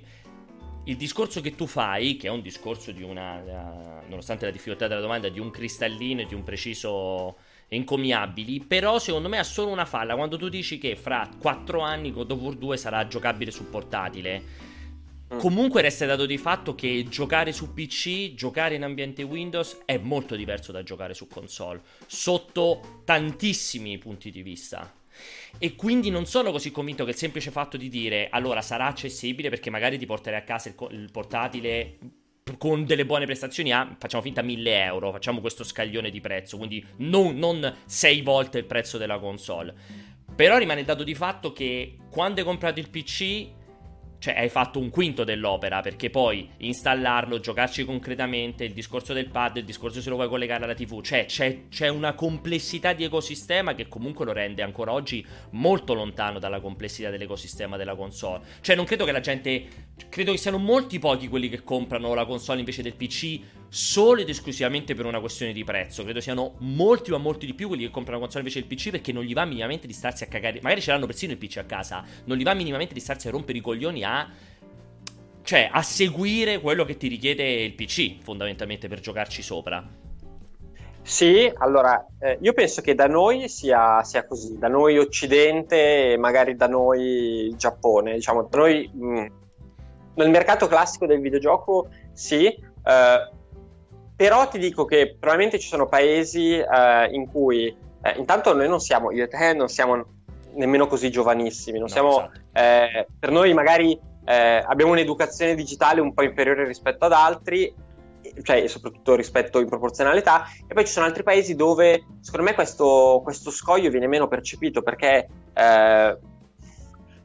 il discorso che tu fai, che è un discorso di una, nonostante la difficoltà della domanda, di un cristallino e di un preciso encomiabili, però secondo me ha solo una falla quando tu dici che fra 4 anni God of War 2 sarà giocabile su portatile. Mm. Comunque resta dato di fatto che giocare su PC, giocare in ambiente Windows è molto diverso da giocare su console, sotto tantissimi punti di vista. E quindi non sono così convinto che il semplice fatto di dire allora sarà accessibile perché magari ti porterai a casa il, il portatile con delle buone prestazioni a, facciamo finta, 1000 euro, facciamo questo scaglione di prezzo, quindi non, non 6 volte il prezzo della console. Però rimane il dato di fatto che quando hai comprato il PC cioè hai fatto un quinto dell'opera perché poi installarlo, giocarci concretamente, il discorso del pad, il discorso se lo vuoi collegare alla TV, cioè c'è, c'è, una complessità di ecosistema che comunque lo rende ancora oggi molto lontano dalla complessità dell'ecosistema della console. Cioè non credo che la gente, credo che siano molti pochi quelli che comprano la console invece del PC solo ed esclusivamente per una questione di prezzo. Credo siano molti ma molti di più quelli che comprano la console invece del PC perché non gli va minimamente di starsi a cagare. Magari ce l'hanno persino il PC a casa, non gli va minimamente di starsi a rompere i coglioni a cioè a seguire quello che ti richiede il PC fondamentalmente per giocarci sopra. Sì, allora eh, io penso che da noi sia, sia, così, da noi Occidente e magari da noi Giappone, diciamo, da noi mh, mm, nel mercato classico del videogioco sì, eh, però ti dico che probabilmente ci sono paesi eh, in cui, eh, intanto noi non siamo, io e te non siamo nemmeno così giovanissimi, non no, siamo, esatto. eh, per noi magari eh, abbiamo un'educazione digitale un po' inferiore rispetto ad altri, cioè soprattutto rispetto in proporzionalità, e poi ci sono altri paesi dove secondo me questo, questo scoglio viene meno percepito perché eh,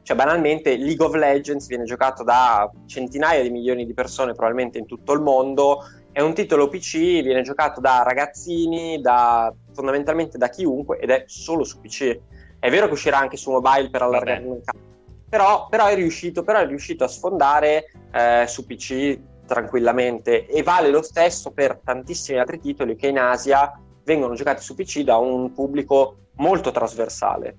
cioè banalmente League of Legends viene giocato da centinaia di milioni di persone probabilmente in tutto il mondo è un titolo PC, viene giocato da ragazzini, da, fondamentalmente da chiunque ed è solo su PC. È vero che uscirà anche su mobile per allargare il mercato, però, però, è riuscito, però è riuscito a sfondare eh, su PC tranquillamente e vale lo stesso per tantissimi altri titoli che in Asia vengono giocati su PC da un pubblico molto trasversale.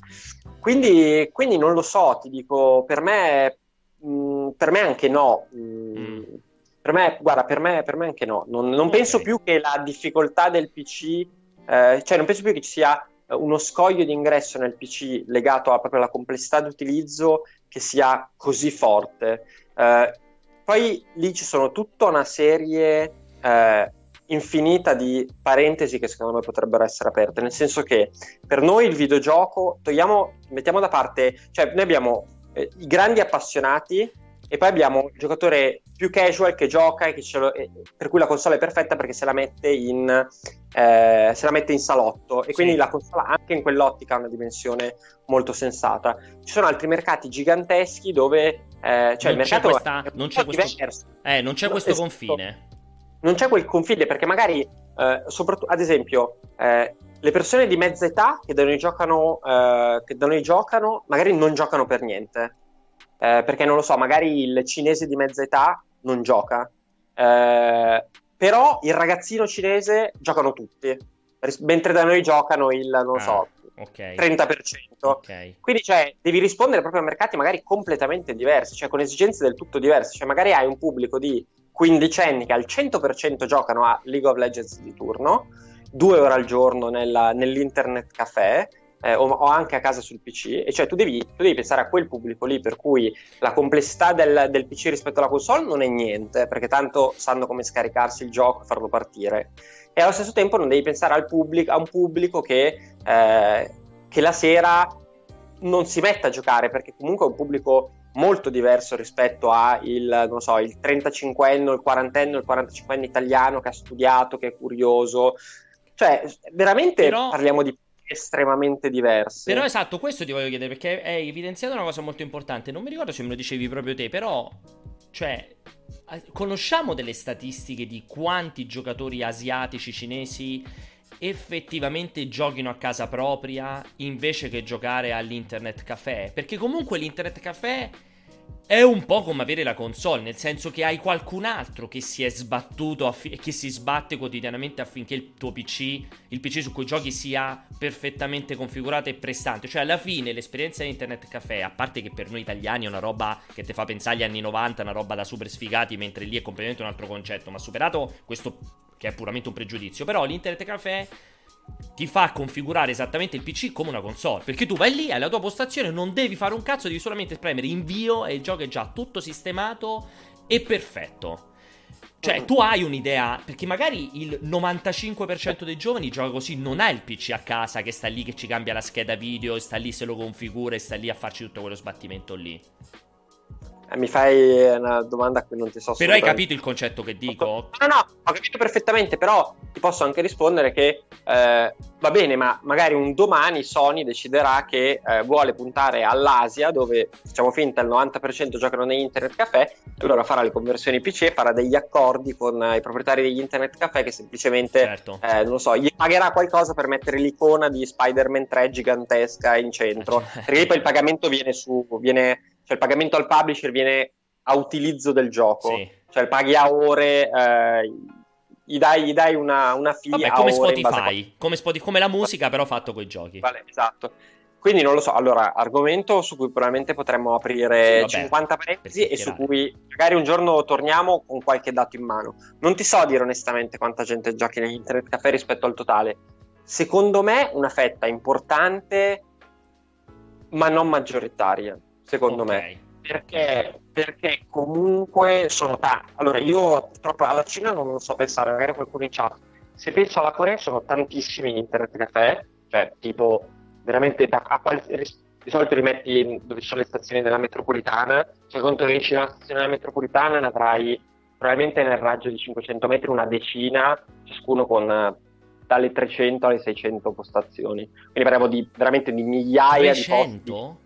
Quindi, quindi non lo so, ti dico, per me, mh, mm, per me anche no. Mh, mm. Per me, guarda, per me, per me anche no. Non, non okay. penso più che la difficoltà del PC, eh, cioè non penso più che ci sia uno scoglio di ingresso nel PC legato a proprio alla complessità di utilizzo che sia così forte. Eh, poi lì ci sono tutta una serie eh, infinita di parentesi che secondo me potrebbero essere aperte, nel senso che per noi il videogioco, togliamo, mettiamo da parte, cioè noi abbiamo eh, i grandi appassionati e poi abbiamo il giocatore più casual che gioca e che lo, e per cui la console è perfetta perché se la mette in, eh, se la mette in salotto. E quindi la console anche in quell'ottica ha una dimensione molto sensata. Ci sono altri mercati giganteschi dove eh, cioè non il mercato questa, è non c'è questo, eh, non c'è questo confine. Non c'è quel confine perché magari, eh, soprattutto ad esempio, eh, le persone di mezza età che da noi giocano, eh, che da noi giocano magari non giocano per niente eh, perché non lo so, magari il cinese di mezza età non gioca, eh, però il ragazzino cinese giocano tutti, mentre da noi giocano il, non ah, so, okay. 30%. Okay. Quindi cioè, devi rispondere proprio a mercati magari completamente diversi, cioè con esigenze del tutto diverse, cioè magari hai un pubblico di quindicenni che al 100% giocano a League of Legends di turno, due ore al giorno nella, nell'internet caffè, eh, o, o, anche a casa sul PC, e cioè tu devi, tu devi, pensare a quel pubblico lì per cui la complessità del, del, PC rispetto alla console non è niente, perché tanto sanno come scaricarsi il gioco e farlo partire, e allo stesso tempo non devi pensare pubblico, a un pubblico che, eh, che la sera non si mette a giocare, perché comunque è un pubblico molto diverso rispetto al so, il 35enne, il 40enne, il 45enne italiano che ha studiato, che è curioso. Cioè, veramente Però... parliamo di estremamente diverse. Però esatto, questo ti voglio chiedere perché hai evidenziato una cosa molto importante. Non mi ricordo se me lo dicevi proprio te, però cioè conosciamo delle statistiche di quanti giocatori asiatici cinesi effettivamente giochino a casa propria invece che giocare all'internet caffè? Perché comunque l'internet caffè è un po' come avere la console, nel senso che hai qualcun altro che si è sbattuto e che si sbatte quotidianamente affinché il tuo PC, il PC su cui giochi sia perfettamente configurato e prestante. Cioè, alla fine l'esperienza di Internet Café, a parte che per noi italiani è una roba che ti fa pensare agli anni 90, una roba da super sfigati, mentre lì è completamente un altro concetto, ma superato questo che è puramente un pregiudizio, però l'Internet Café ti fa configurare esattamente il PC come una console. Perché tu vai lì, hai la tua postazione, non devi fare un cazzo, devi solamente premere invio e il gioco è già tutto sistemato e perfetto. Cioè, tu hai un'idea, perché magari il 95% dei giovani gioca così, non ha il PC a casa che sta lì, che ci cambia la scheda video, sta lì, se lo configura e sta lì a farci tutto quello sbattimento lì. Eh, mi fai una domanda a cui non ti so Però hai capito il concetto che dico? No, no, ho capito perfettamente, però ti posso anche rispondere che eh, va bene, ma magari un domani Sony deciderà che eh, vuole puntare all'Asia, dove facciamo finta il 90% giocano nei internet caffè, e allora farà le conversioni PC farà degli accordi con eh, i proprietari degli internet caffè che semplicemente, certo. Eh, non lo so, gli pagherà qualcosa per mettere l'icona di Spider-Man 3 gigantesca in centro, perché poi il pagamento viene su... Viene, cioè il pagamento al publisher viene a utilizzo del gioco, sì. cioè paghi a ore, eh, gli, dai, gli dai, una, una fee Vabbè, come Spotify, come, Spotify, come la musica però fatto con i giochi. Vale, esatto. Quindi non lo so, allora, argomento su cui probabilmente potremmo aprire sì, vabbè, 50 parentesi e su cui magari un giorno torniamo con qualche dato in mano. Non ti so dire onestamente quanta gente giochi negli internet caffè rispetto al totale. Secondo me una fetta importante, ma non maggioritaria secondo okay. me. Perché, perché comunque sono tanti. Allora, io purtroppo alla Cina non lo so pensare, magari qualcuno in chat. Se penso alla Corea sono tantissimi internet caffè, cioè tipo veramente da, a quali, di solito li metti dove ci sono le stazioni della metropolitana, cioè quando riesci nella stazione della metropolitana ne avrai probabilmente nel raggio di 500 metri una decina, ciascuno con dalle 300 alle 600 postazioni. Quindi parliamo di, veramente di migliaia 300? di posti.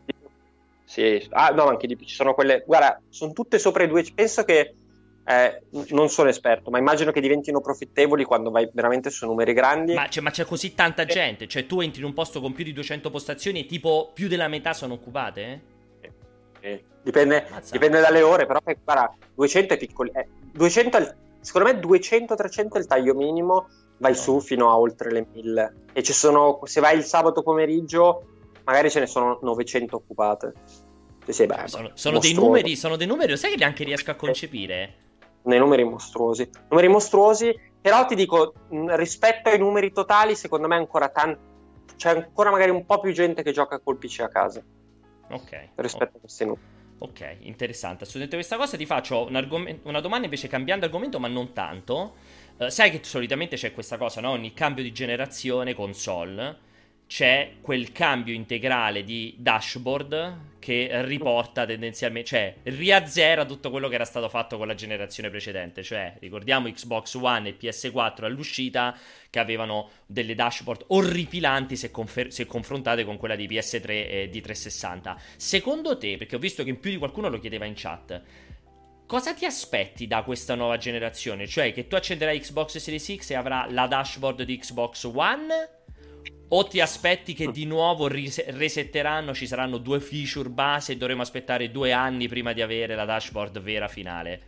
Sì, ah, no, anche di più. Ci sono quelle. Guarda, sono tutte sopra i due. Penso che. Eh, non sono esperto, ma immagino che diventino profittevoli quando vai veramente su numeri grandi. Ma, cioè, ma c'è così tanta eh. gente? Cioè, tu entri in un posto con più di 200 postazioni e tipo più della metà sono occupate? Eh? Eh, dipende, dipende, dalle ore, però guarda, 200 è piccoli. 200 è, secondo me 200-300 è il taglio minimo, vai no. su fino a oltre le 1000. E ci sono, se vai il sabato pomeriggio, magari ce ne sono 900 occupate. Sì, beh, sono, sono dei numeri, sono dei numeri, sai che neanche riesco a concepire? Nei numeri mostruosi. Numeri mostruosi, però ti dico, rispetto ai numeri totali, secondo me ancora tanto c'è ancora magari un po' più gente che gioca col PC a casa. Ok. Rispetto okay. a questi numeri. Ok, interessante. Assolutamente questa cosa ti faccio un argom- una domanda invece cambiando argomento, ma non tanto. Uh, sai che solitamente c'è questa cosa, no? Ogni cambio di generazione console c'è quel cambio integrale di dashboard che riporta tendenzialmente, cioè riazzera tutto quello che era stato fatto con la generazione precedente, cioè ricordiamo Xbox One e PS4 all'uscita che avevano delle dashboard orripilanti se, confer- se confrontate con quella di PS3 e di 360. Secondo te, perché ho visto che più di qualcuno lo chiedeva in chat, Cosa ti aspetti da questa nuova generazione? Cioè che tu accenderai Xbox Series X e avrà la dashboard di Xbox One? O ti aspetti che di nuovo ris- resetteranno, ci saranno due feature base e dovremo aspettare due anni prima di avere la dashboard vera finale?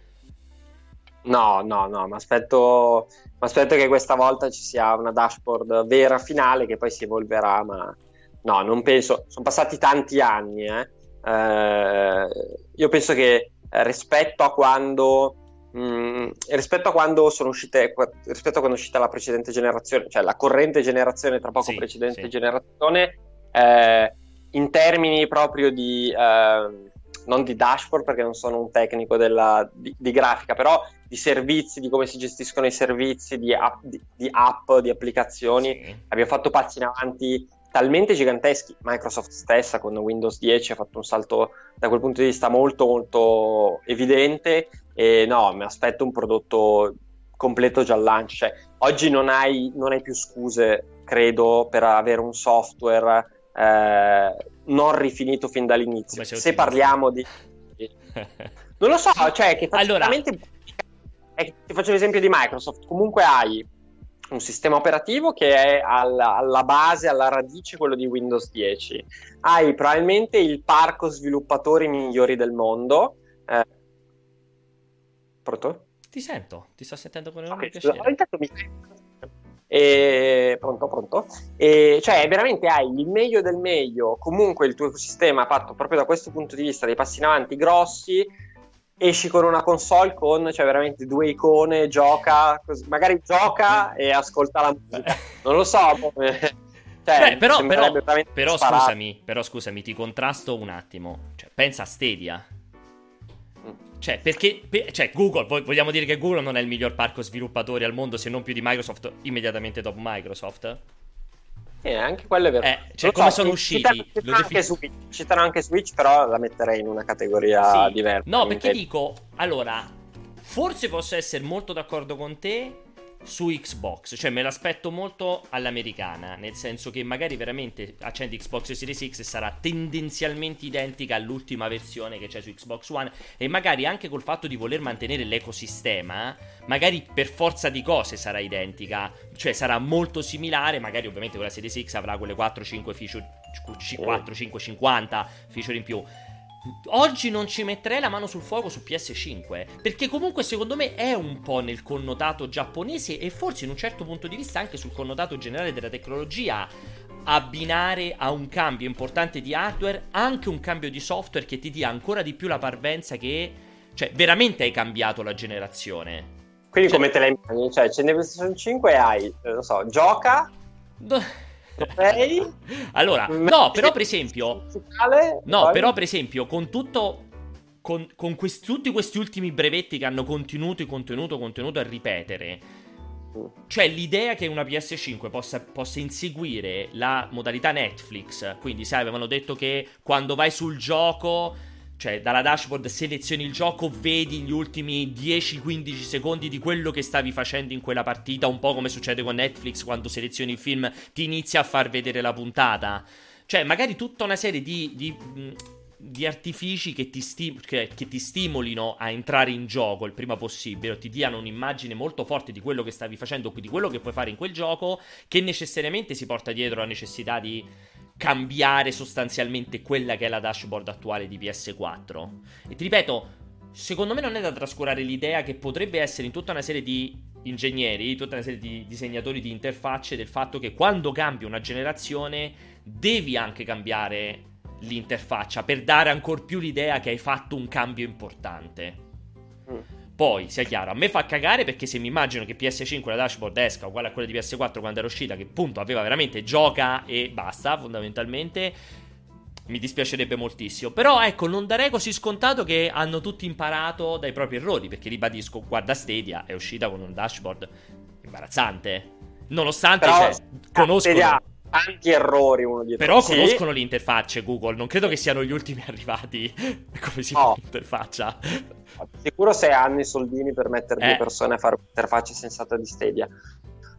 No, no, no, mi aspetto, aspetto che questa volta ci sia una dashboard vera finale che poi si evolverà, ma no, non penso, sono passati tanti anni, eh. Eh, io penso che rispetto a quando Mm, rispetto a quando sono uscite rispetto a quando è uscita la precedente generazione cioè la corrente generazione tra poco sì, precedente sì. generazione eh, in termini proprio di eh, non di dashboard perché non sono un tecnico della, di, di, grafica però di servizi di come si gestiscono i servizi di app di, di, app, di applicazioni sì. abbiamo fatto passi in avanti talmente giganteschi. Microsoft stessa con Windows 10 ha fatto un salto da quel punto di vista molto molto evidente e no, mi aspetto un prodotto completo già al lancio. Cioè, oggi non hai, non hai, più scuse, credo, per avere un software eh, non rifinito fin dall'inizio. Se parliamo di... non lo so, cioè che allora... Eh, ti faccio l'esempio di Microsoft. Comunque hai un sistema operativo che è alla, alla, base, alla radice quello di Windows 10. Hai probabilmente il parco sviluppatori migliori del mondo, Eh, pronto? Ti sento, ti sto sentendo con enorme okay, piacere. E... Pronto, pronto. E... Cioè, veramente hai il meglio del meglio. Comunque il tuo ecosistema fatto proprio da questo punto di vista, dei passi in avanti grossi. Esci con una console con, cioè, veramente due icone, gioca, così, magari gioca e ascolta la musica. Non lo so. Cioè, Beh, però, però, però scusami, però scusami, ti contrasto un attimo. Cioè, pensa a Stadia. Cioè, perché per, cioè, Google, vogliamo dire che Google non è il miglior parco sviluppatori al mondo se non più di Microsoft immediatamente dopo Microsoft? Eh, anche quello è vero. Eh, cioè, come so, sono usciti? Citano, anche Switch, citano anche Switch, però la metterei in una categoria sì. diversa. No, perché dico, allora, forse posso essere molto d'accordo con te su Xbox, cioè me l'aspetto molto all'americana, nel senso che magari veramente accendi Xbox Series X e sarà tendenzialmente identica all'ultima versione che c'è su Xbox One. E magari anche col fatto di voler mantenere l'ecosistema, magari per forza di cose sarà identica, cioè sarà molto similare, magari ovviamente quella Series X avrà quelle 4-5 feature 4, 5, 50 feature in più. Oggi non ci metterei la mano sul fuoco su PS5, perché comunque secondo me è un po' nel connotato giapponese e forse in un certo punto di vista anche sul connotato generale della tecnologia abbinare a un cambio importante di hardware anche un cambio di software che ti dia ancora di più la parvenza che cioè veramente hai cambiato la generazione. Quindi cioè, come te la immagini? Cioè, c'è nel PlayStation 5 e hai, non so, gioca Do- allora, no, però per esempio... No, però per esempio, con tutto... Con, con questi, tutti questi ultimi brevetti che hanno contenuto, contenuto, contenuto a ripetere, cioè l'idea che una PS5 possa, possa, inseguire la modalità Netflix, quindi sai, avevano detto che quando vai sul gioco cioè, dalla dashboard selezioni il gioco, vedi gli ultimi 10-15 secondi di quello che stavi facendo in quella partita, un po' come succede con Netflix quando selezioni il film, ti inizia a far vedere la puntata. Cioè, magari tutta una serie di, di, di artifici che ti, sti- che, che ti, stimolino a entrare in gioco il prima possibile, o ti diano un'immagine molto forte di quello che stavi facendo, di quello che puoi fare in quel gioco, che necessariamente si porta dietro la necessità di cambiare sostanzialmente quella che è la dashboard attuale di PS4. E ti ripeto, secondo me non è da trascurare l'idea che potrebbe essere in tutta una serie di ingegneri, tutta una serie di disegnatori di interfacce del fatto che quando cambi una generazione devi anche cambiare l'interfaccia per dare ancora più l'idea che hai fatto un cambio importante. Mm. Poi, sia chiaro, a me fa cagare perché se mi immagino che PS5 la dashboard esca uguale a quella di PS4 quando era uscita, che appunto aveva veramente gioca e basta, fondamentalmente, mi dispiacerebbe moltissimo. Però ecco, non darei così scontato che hanno tutti imparato dai propri errori, perché ribadisco, guarda Stadia è uscita con un dashboard imbarazzante. Nonostante, Però, cioè, conosco... Stadia tanti errori uno dietro Però sì. conoscono le interfacce Google, non credo che siano gli ultimi arrivati come si no. fa l'interfaccia. Sicuro se hanno i soldini per mettere eh. due persone a fare un'interfaccia sensata di Stadia.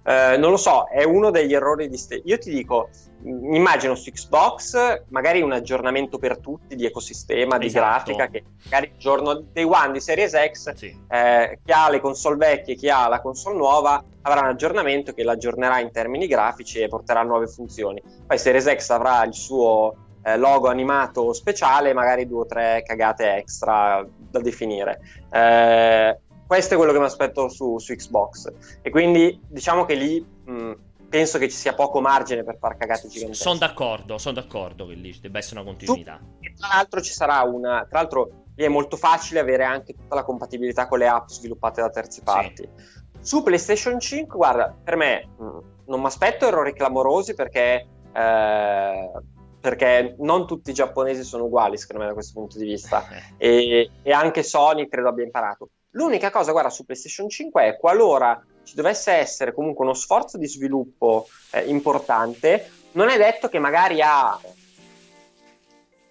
Eh, non lo so, è uno degli errori di Stadia. Io ti dico, immagino su Xbox magari un aggiornamento per tutti di ecosistema, di esatto. grafica, che magari il giorno dei One di Series X, sì. eh, chi ha le console vecchie, chi ha la console nuova, avrà un aggiornamento che l'aggiornerà in termini grafici e porterà nuove funzioni. Poi Series X avrà il suo eh, logo animato speciale, magari due o tre cagate extra da definire. Eh, questo è quello che mi aspetto su, su Xbox. E quindi diciamo che lì mh, penso che ci sia poco margine per far cagate gigantesche. Sono d'accordo, sono d'accordo che lì debba essere una continuità. Tu, tra l'altro ci sarà una... Tra l'altro lì è molto facile avere anche tutta la compatibilità con le app sviluppate da terze parti. Sì. Su PlayStation 5, guarda, per me mh, non mi aspetto errori clamorosi perché... Eh, perché non tutti i giapponesi sono uguali, secondo me, da questo punto di vista. e, e anche Sony credo abbia imparato. L'unica cosa, guarda, su PlayStation 5 è qualora ci dovesse essere comunque uno sforzo di sviluppo eh, importante, non è detto che magari ha...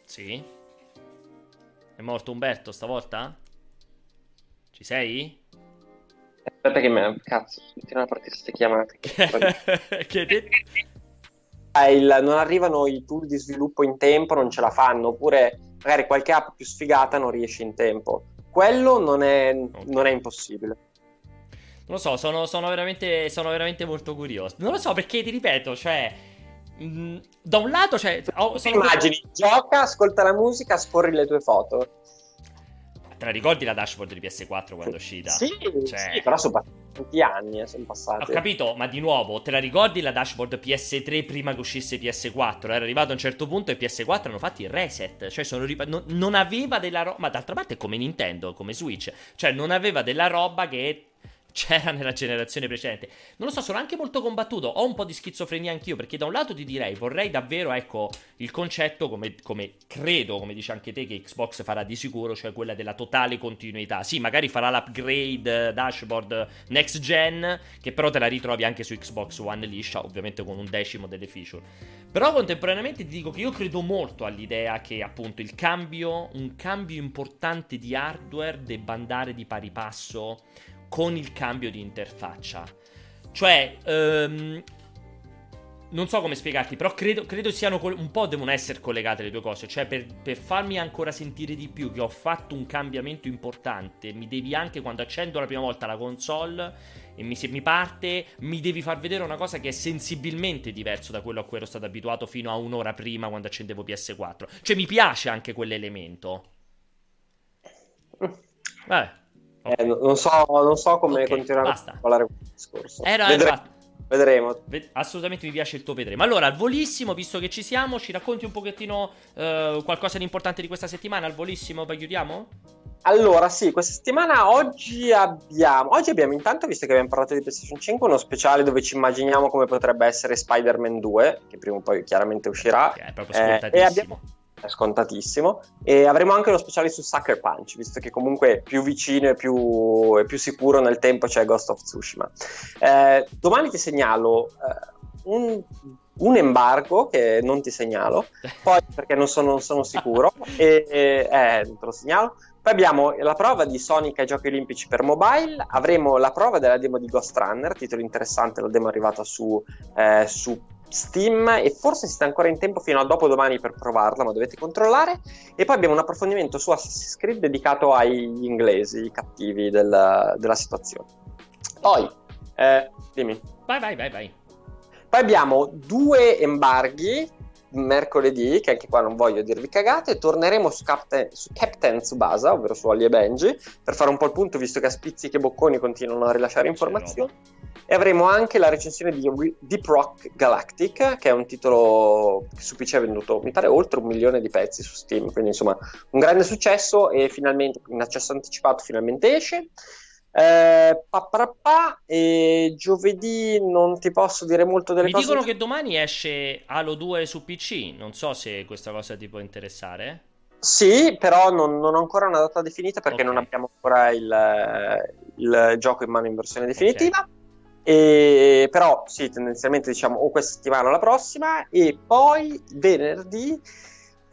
Sì? È morto Umberto stavolta? Ci sei? Aspetta che me... Cazzo, continuano a partire queste chiamate. che detto? Il, non arrivano i tool di sviluppo in tempo, non ce la fanno, oppure magari qualche app più sfigata non riesce in tempo quello non è, okay. non è impossibile. Non lo so, sono, sono, veramente, sono, veramente, molto curioso. Non lo so perché ti ripeto, cioè. Mm, da un lato, cioè. Oh, Immagini, curioso. gioca, ascolta la musica, scorri le tue foto. Te la ricordi la dashboard di PS4 quando è uscita? Sì, cioè... sì però sono passati tanti anni, eh, sono passati. Ho capito, ma di nuovo, te la ricordi la dashboard PS3 prima che uscisse PS4? Era arrivato a un certo punto e PS4 hanno fatto il reset, cioè sono rip- non, non aveva della roba, ma d'altra parte è come Nintendo, come Switch, cioè non aveva della roba che c'era nella generazione precedente. Non lo so, sono anche molto combattuto. Ho un po' di schizofrenia anch'io. Perché da un lato ti direi, vorrei davvero, ecco, il concetto, come, come, credo, come dice anche te, che Xbox farà di sicuro, cioè quella della totale continuità. Sì, magari farà l'upgrade eh, dashboard next gen, che però te la ritrovi anche su Xbox One liscia, ovviamente con un decimo delle feature. Però contemporaneamente ti dico che io credo molto all'idea che appunto il cambio, un cambio importante di hardware debba andare di pari passo con il cambio di interfaccia. Cioè, um, non so come spiegarti, però credo, credo siano col- un po' devono essere collegate le due cose. Cioè, per, per, farmi ancora sentire di più che ho fatto un cambiamento importante, mi devi anche quando accendo la prima volta la console e mi, se mi parte, mi devi far vedere una cosa che è sensibilmente diverso da quello a cui ero stato abituato fino a un'ora prima quando accendevo PS4. Cioè, mi piace anche quell'elemento. Vabbè. Okay. Eh, non, so, non, so, come okay, continuare basta. a parlare il discorso. Eh, no, Vedremo. Assolutamente mi piace il tuo vedremo. Allora, al volissimo, visto che ci siamo, ci racconti un pochettino uh, qualcosa di importante di questa settimana? Al volissimo, poi chiudiamo? Allora, sì, questa settimana oggi abbiamo. Oggi abbiamo intanto, visto che abbiamo parlato di PlayStation 5, uno speciale dove ci immaginiamo come potrebbe essere Spider-Man 2, che prima o poi chiaramente uscirà. Che è proprio. Eh, e abbiamo è scontatissimo. E avremo anche lo speciale su Sucker Punch, visto che comunque più vicino e più, e più sicuro nel tempo c'è Ghost of Tsushima. Eh, domani ti segnalo eh, un, un, embargo che non ti segnalo, poi perché non sono, non sono sicuro, e, e eh, te lo segnalo. Poi abbiamo la prova di Sonic ai Giochi Olimpici per mobile, avremo la prova della demo di Ghost Runner, titolo interessante, la demo è arrivata su, eh, su Steam e forse siete ancora in tempo fino a dopodomani per provarla, ma dovete controllare. E poi abbiamo un approfondimento su Assassin's Creed dedicato agli inglesi, i cattivi del, della situazione. Poi, eh, dimmi. Vai, vai, vai, vai. Poi abbiamo due embarghi mercoledì, che anche qua non voglio dirvi cagate, torneremo su Captain, su Captain Tsubasa, ovvero su Ollie e Benji, per fare un po' il punto, visto che a spizzichi e bocconi continuano a rilasciare informazioni. E avremo anche la recensione di Deep Rock Galactic, che è un titolo che su PC ha venduto, mi pare, oltre un milione di pezzi su Steam. Quindi, insomma, un grande successo e finalmente, in accesso anticipato, finalmente esce. Eh, pa, pa, pa, e giovedì non ti posso dire molto delle Mi cose. Mi dicono che domani esce Halo 2 su PC. Non so se questa cosa ti può interessare. Sì, però non, non ho ancora una data definita perché okay. non abbiamo ancora il, il, gioco in mano in versione definitiva. Okay. E, però sì, tendenzialmente diciamo o questa settimana o la prossima e poi venerdì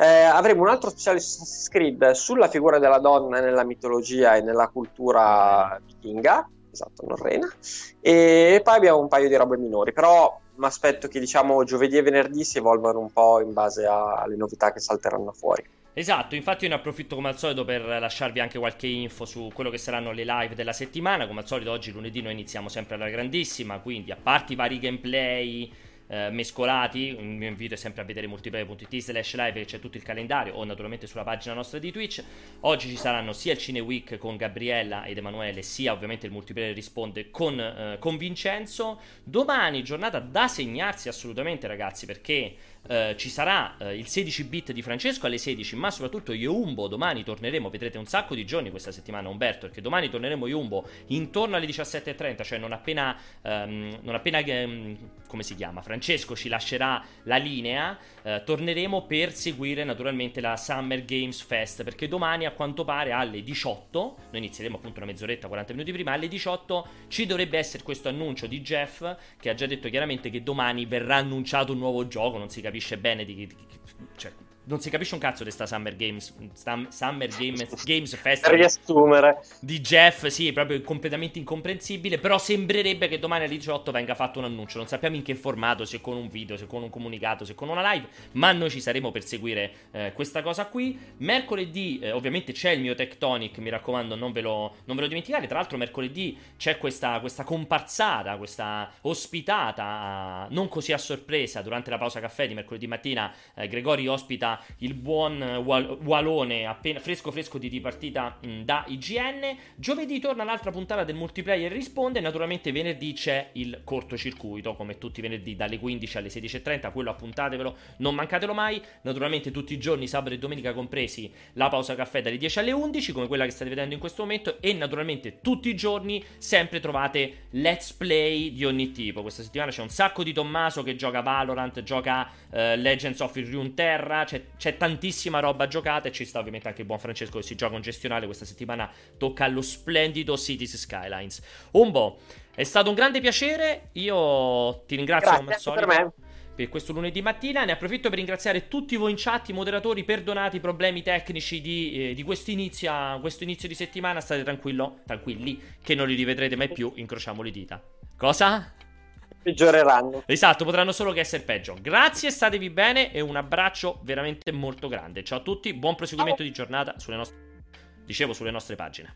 eh, avremo un altro speciale su Assassin's sulla figura della donna nella mitologia e nella cultura vichinga, esatto, norrena, e poi abbiamo un paio di robe minori, però mi aspetto che diciamo giovedì e venerdì si evolvano un po' in base a, alle novità che salteranno fuori. Esatto, infatti io ne approfitto come al solito per lasciarvi anche qualche info su quello che saranno le live della settimana. Come al solito oggi lunedì noi iniziamo sempre alla grandissima, quindi a parte i vari gameplay eh, mescolati, il mio invito è sempre a vedere multiplayer.it slash live c'è tutto il calendario o naturalmente sulla pagina nostra di Twitch. Oggi ci saranno sia il Cine Week con Gabriella ed Emanuele, sia ovviamente il multiplayer risponde con, eh, con Vincenzo. Domani giornata da segnarsi assolutamente ragazzi perché eh, ci sarà eh, il 16 bit di Francesco alle 16, ma soprattutto Yumbo. Domani torneremo, vedrete un sacco di giorni questa settimana, Umberto, perché domani torneremo Yumbo intorno alle 17.30, cioè non appena, um, non appena um, come si chiama, Francesco ci lascerà la linea, uh, torneremo per seguire naturalmente la Summer Games Fest, perché domani a quanto pare alle 18, noi inizieremo appunto una mezz'oretta, 40 minuti prima, alle 18 ci dovrebbe essere questo annuncio di Jeff, che ha già detto chiaramente che domani verrà annunciato un nuovo gioco, non si capisce capisce bene di, di, cioè, non si capisce un cazzo di sta Summer Games, Summer Games, Games Festival. Riassumere. Di Jeff, sì, proprio completamente incomprensibile, però sembrerebbe che domani alle 18 venga fatto un annuncio, non sappiamo in che formato, se con un video, se con un comunicato, se con una live, ma noi ci saremo per seguire eh, questa cosa qui. Mercoledì eh, ovviamente c'è il mio Tectonic, mi raccomando non ve, lo, non ve lo dimenticate, tra l'altro mercoledì c'è questa, questa comparsata, questa ospitata, non così a sorpresa, durante la pausa caffè di mercoledì mattina, eh, Gregori ospita il buon Walone appena fresco fresco di ripartita mh, da IGN. Giovedì torna l'altra puntata del multiplayer risponde. Naturalmente venerdì c'è il cortocircuito, come tutti i venerdì dalle 15 alle 16.30. Quello appuntatevelo, non mancatelo mai. Naturalmente tutti i giorni, sabato e domenica compresi, la pausa caffè dalle 10 alle 11, come quella che state vedendo in questo momento. E naturalmente tutti i giorni sempre trovate let's play di ogni tipo. Questa settimana c'è un sacco di Tommaso che gioca Valorant, gioca uh, Legends of Runeterra. C'è, c'è tantissima roba giocata e ci sta ovviamente anche il buon Francesco che si gioca un gestionale. Questa settimana tocca allo splendido Cities Skylines. Umbo, è stato un grande piacere. Io ti ringrazio Grazie, come al solito. Per me per questo lunedì mattina. Ne approfitto per ringraziare tutti voi in chat, i moderatori, perdonate i problemi tecnici di, eh, di questo, inizio, questo inizio di settimana. State tranquillo, tranquilli, che non li rivedrete mai più. Incrociamo le dita. Cosa? Peggioreranno. Esatto, potranno solo che essere peggio. Grazie, statevi bene e un abbraccio veramente molto grande. Ciao a tutti, buon proseguimento Ciao. di giornata sulle nostre, dicevo, sulle nostre pagine.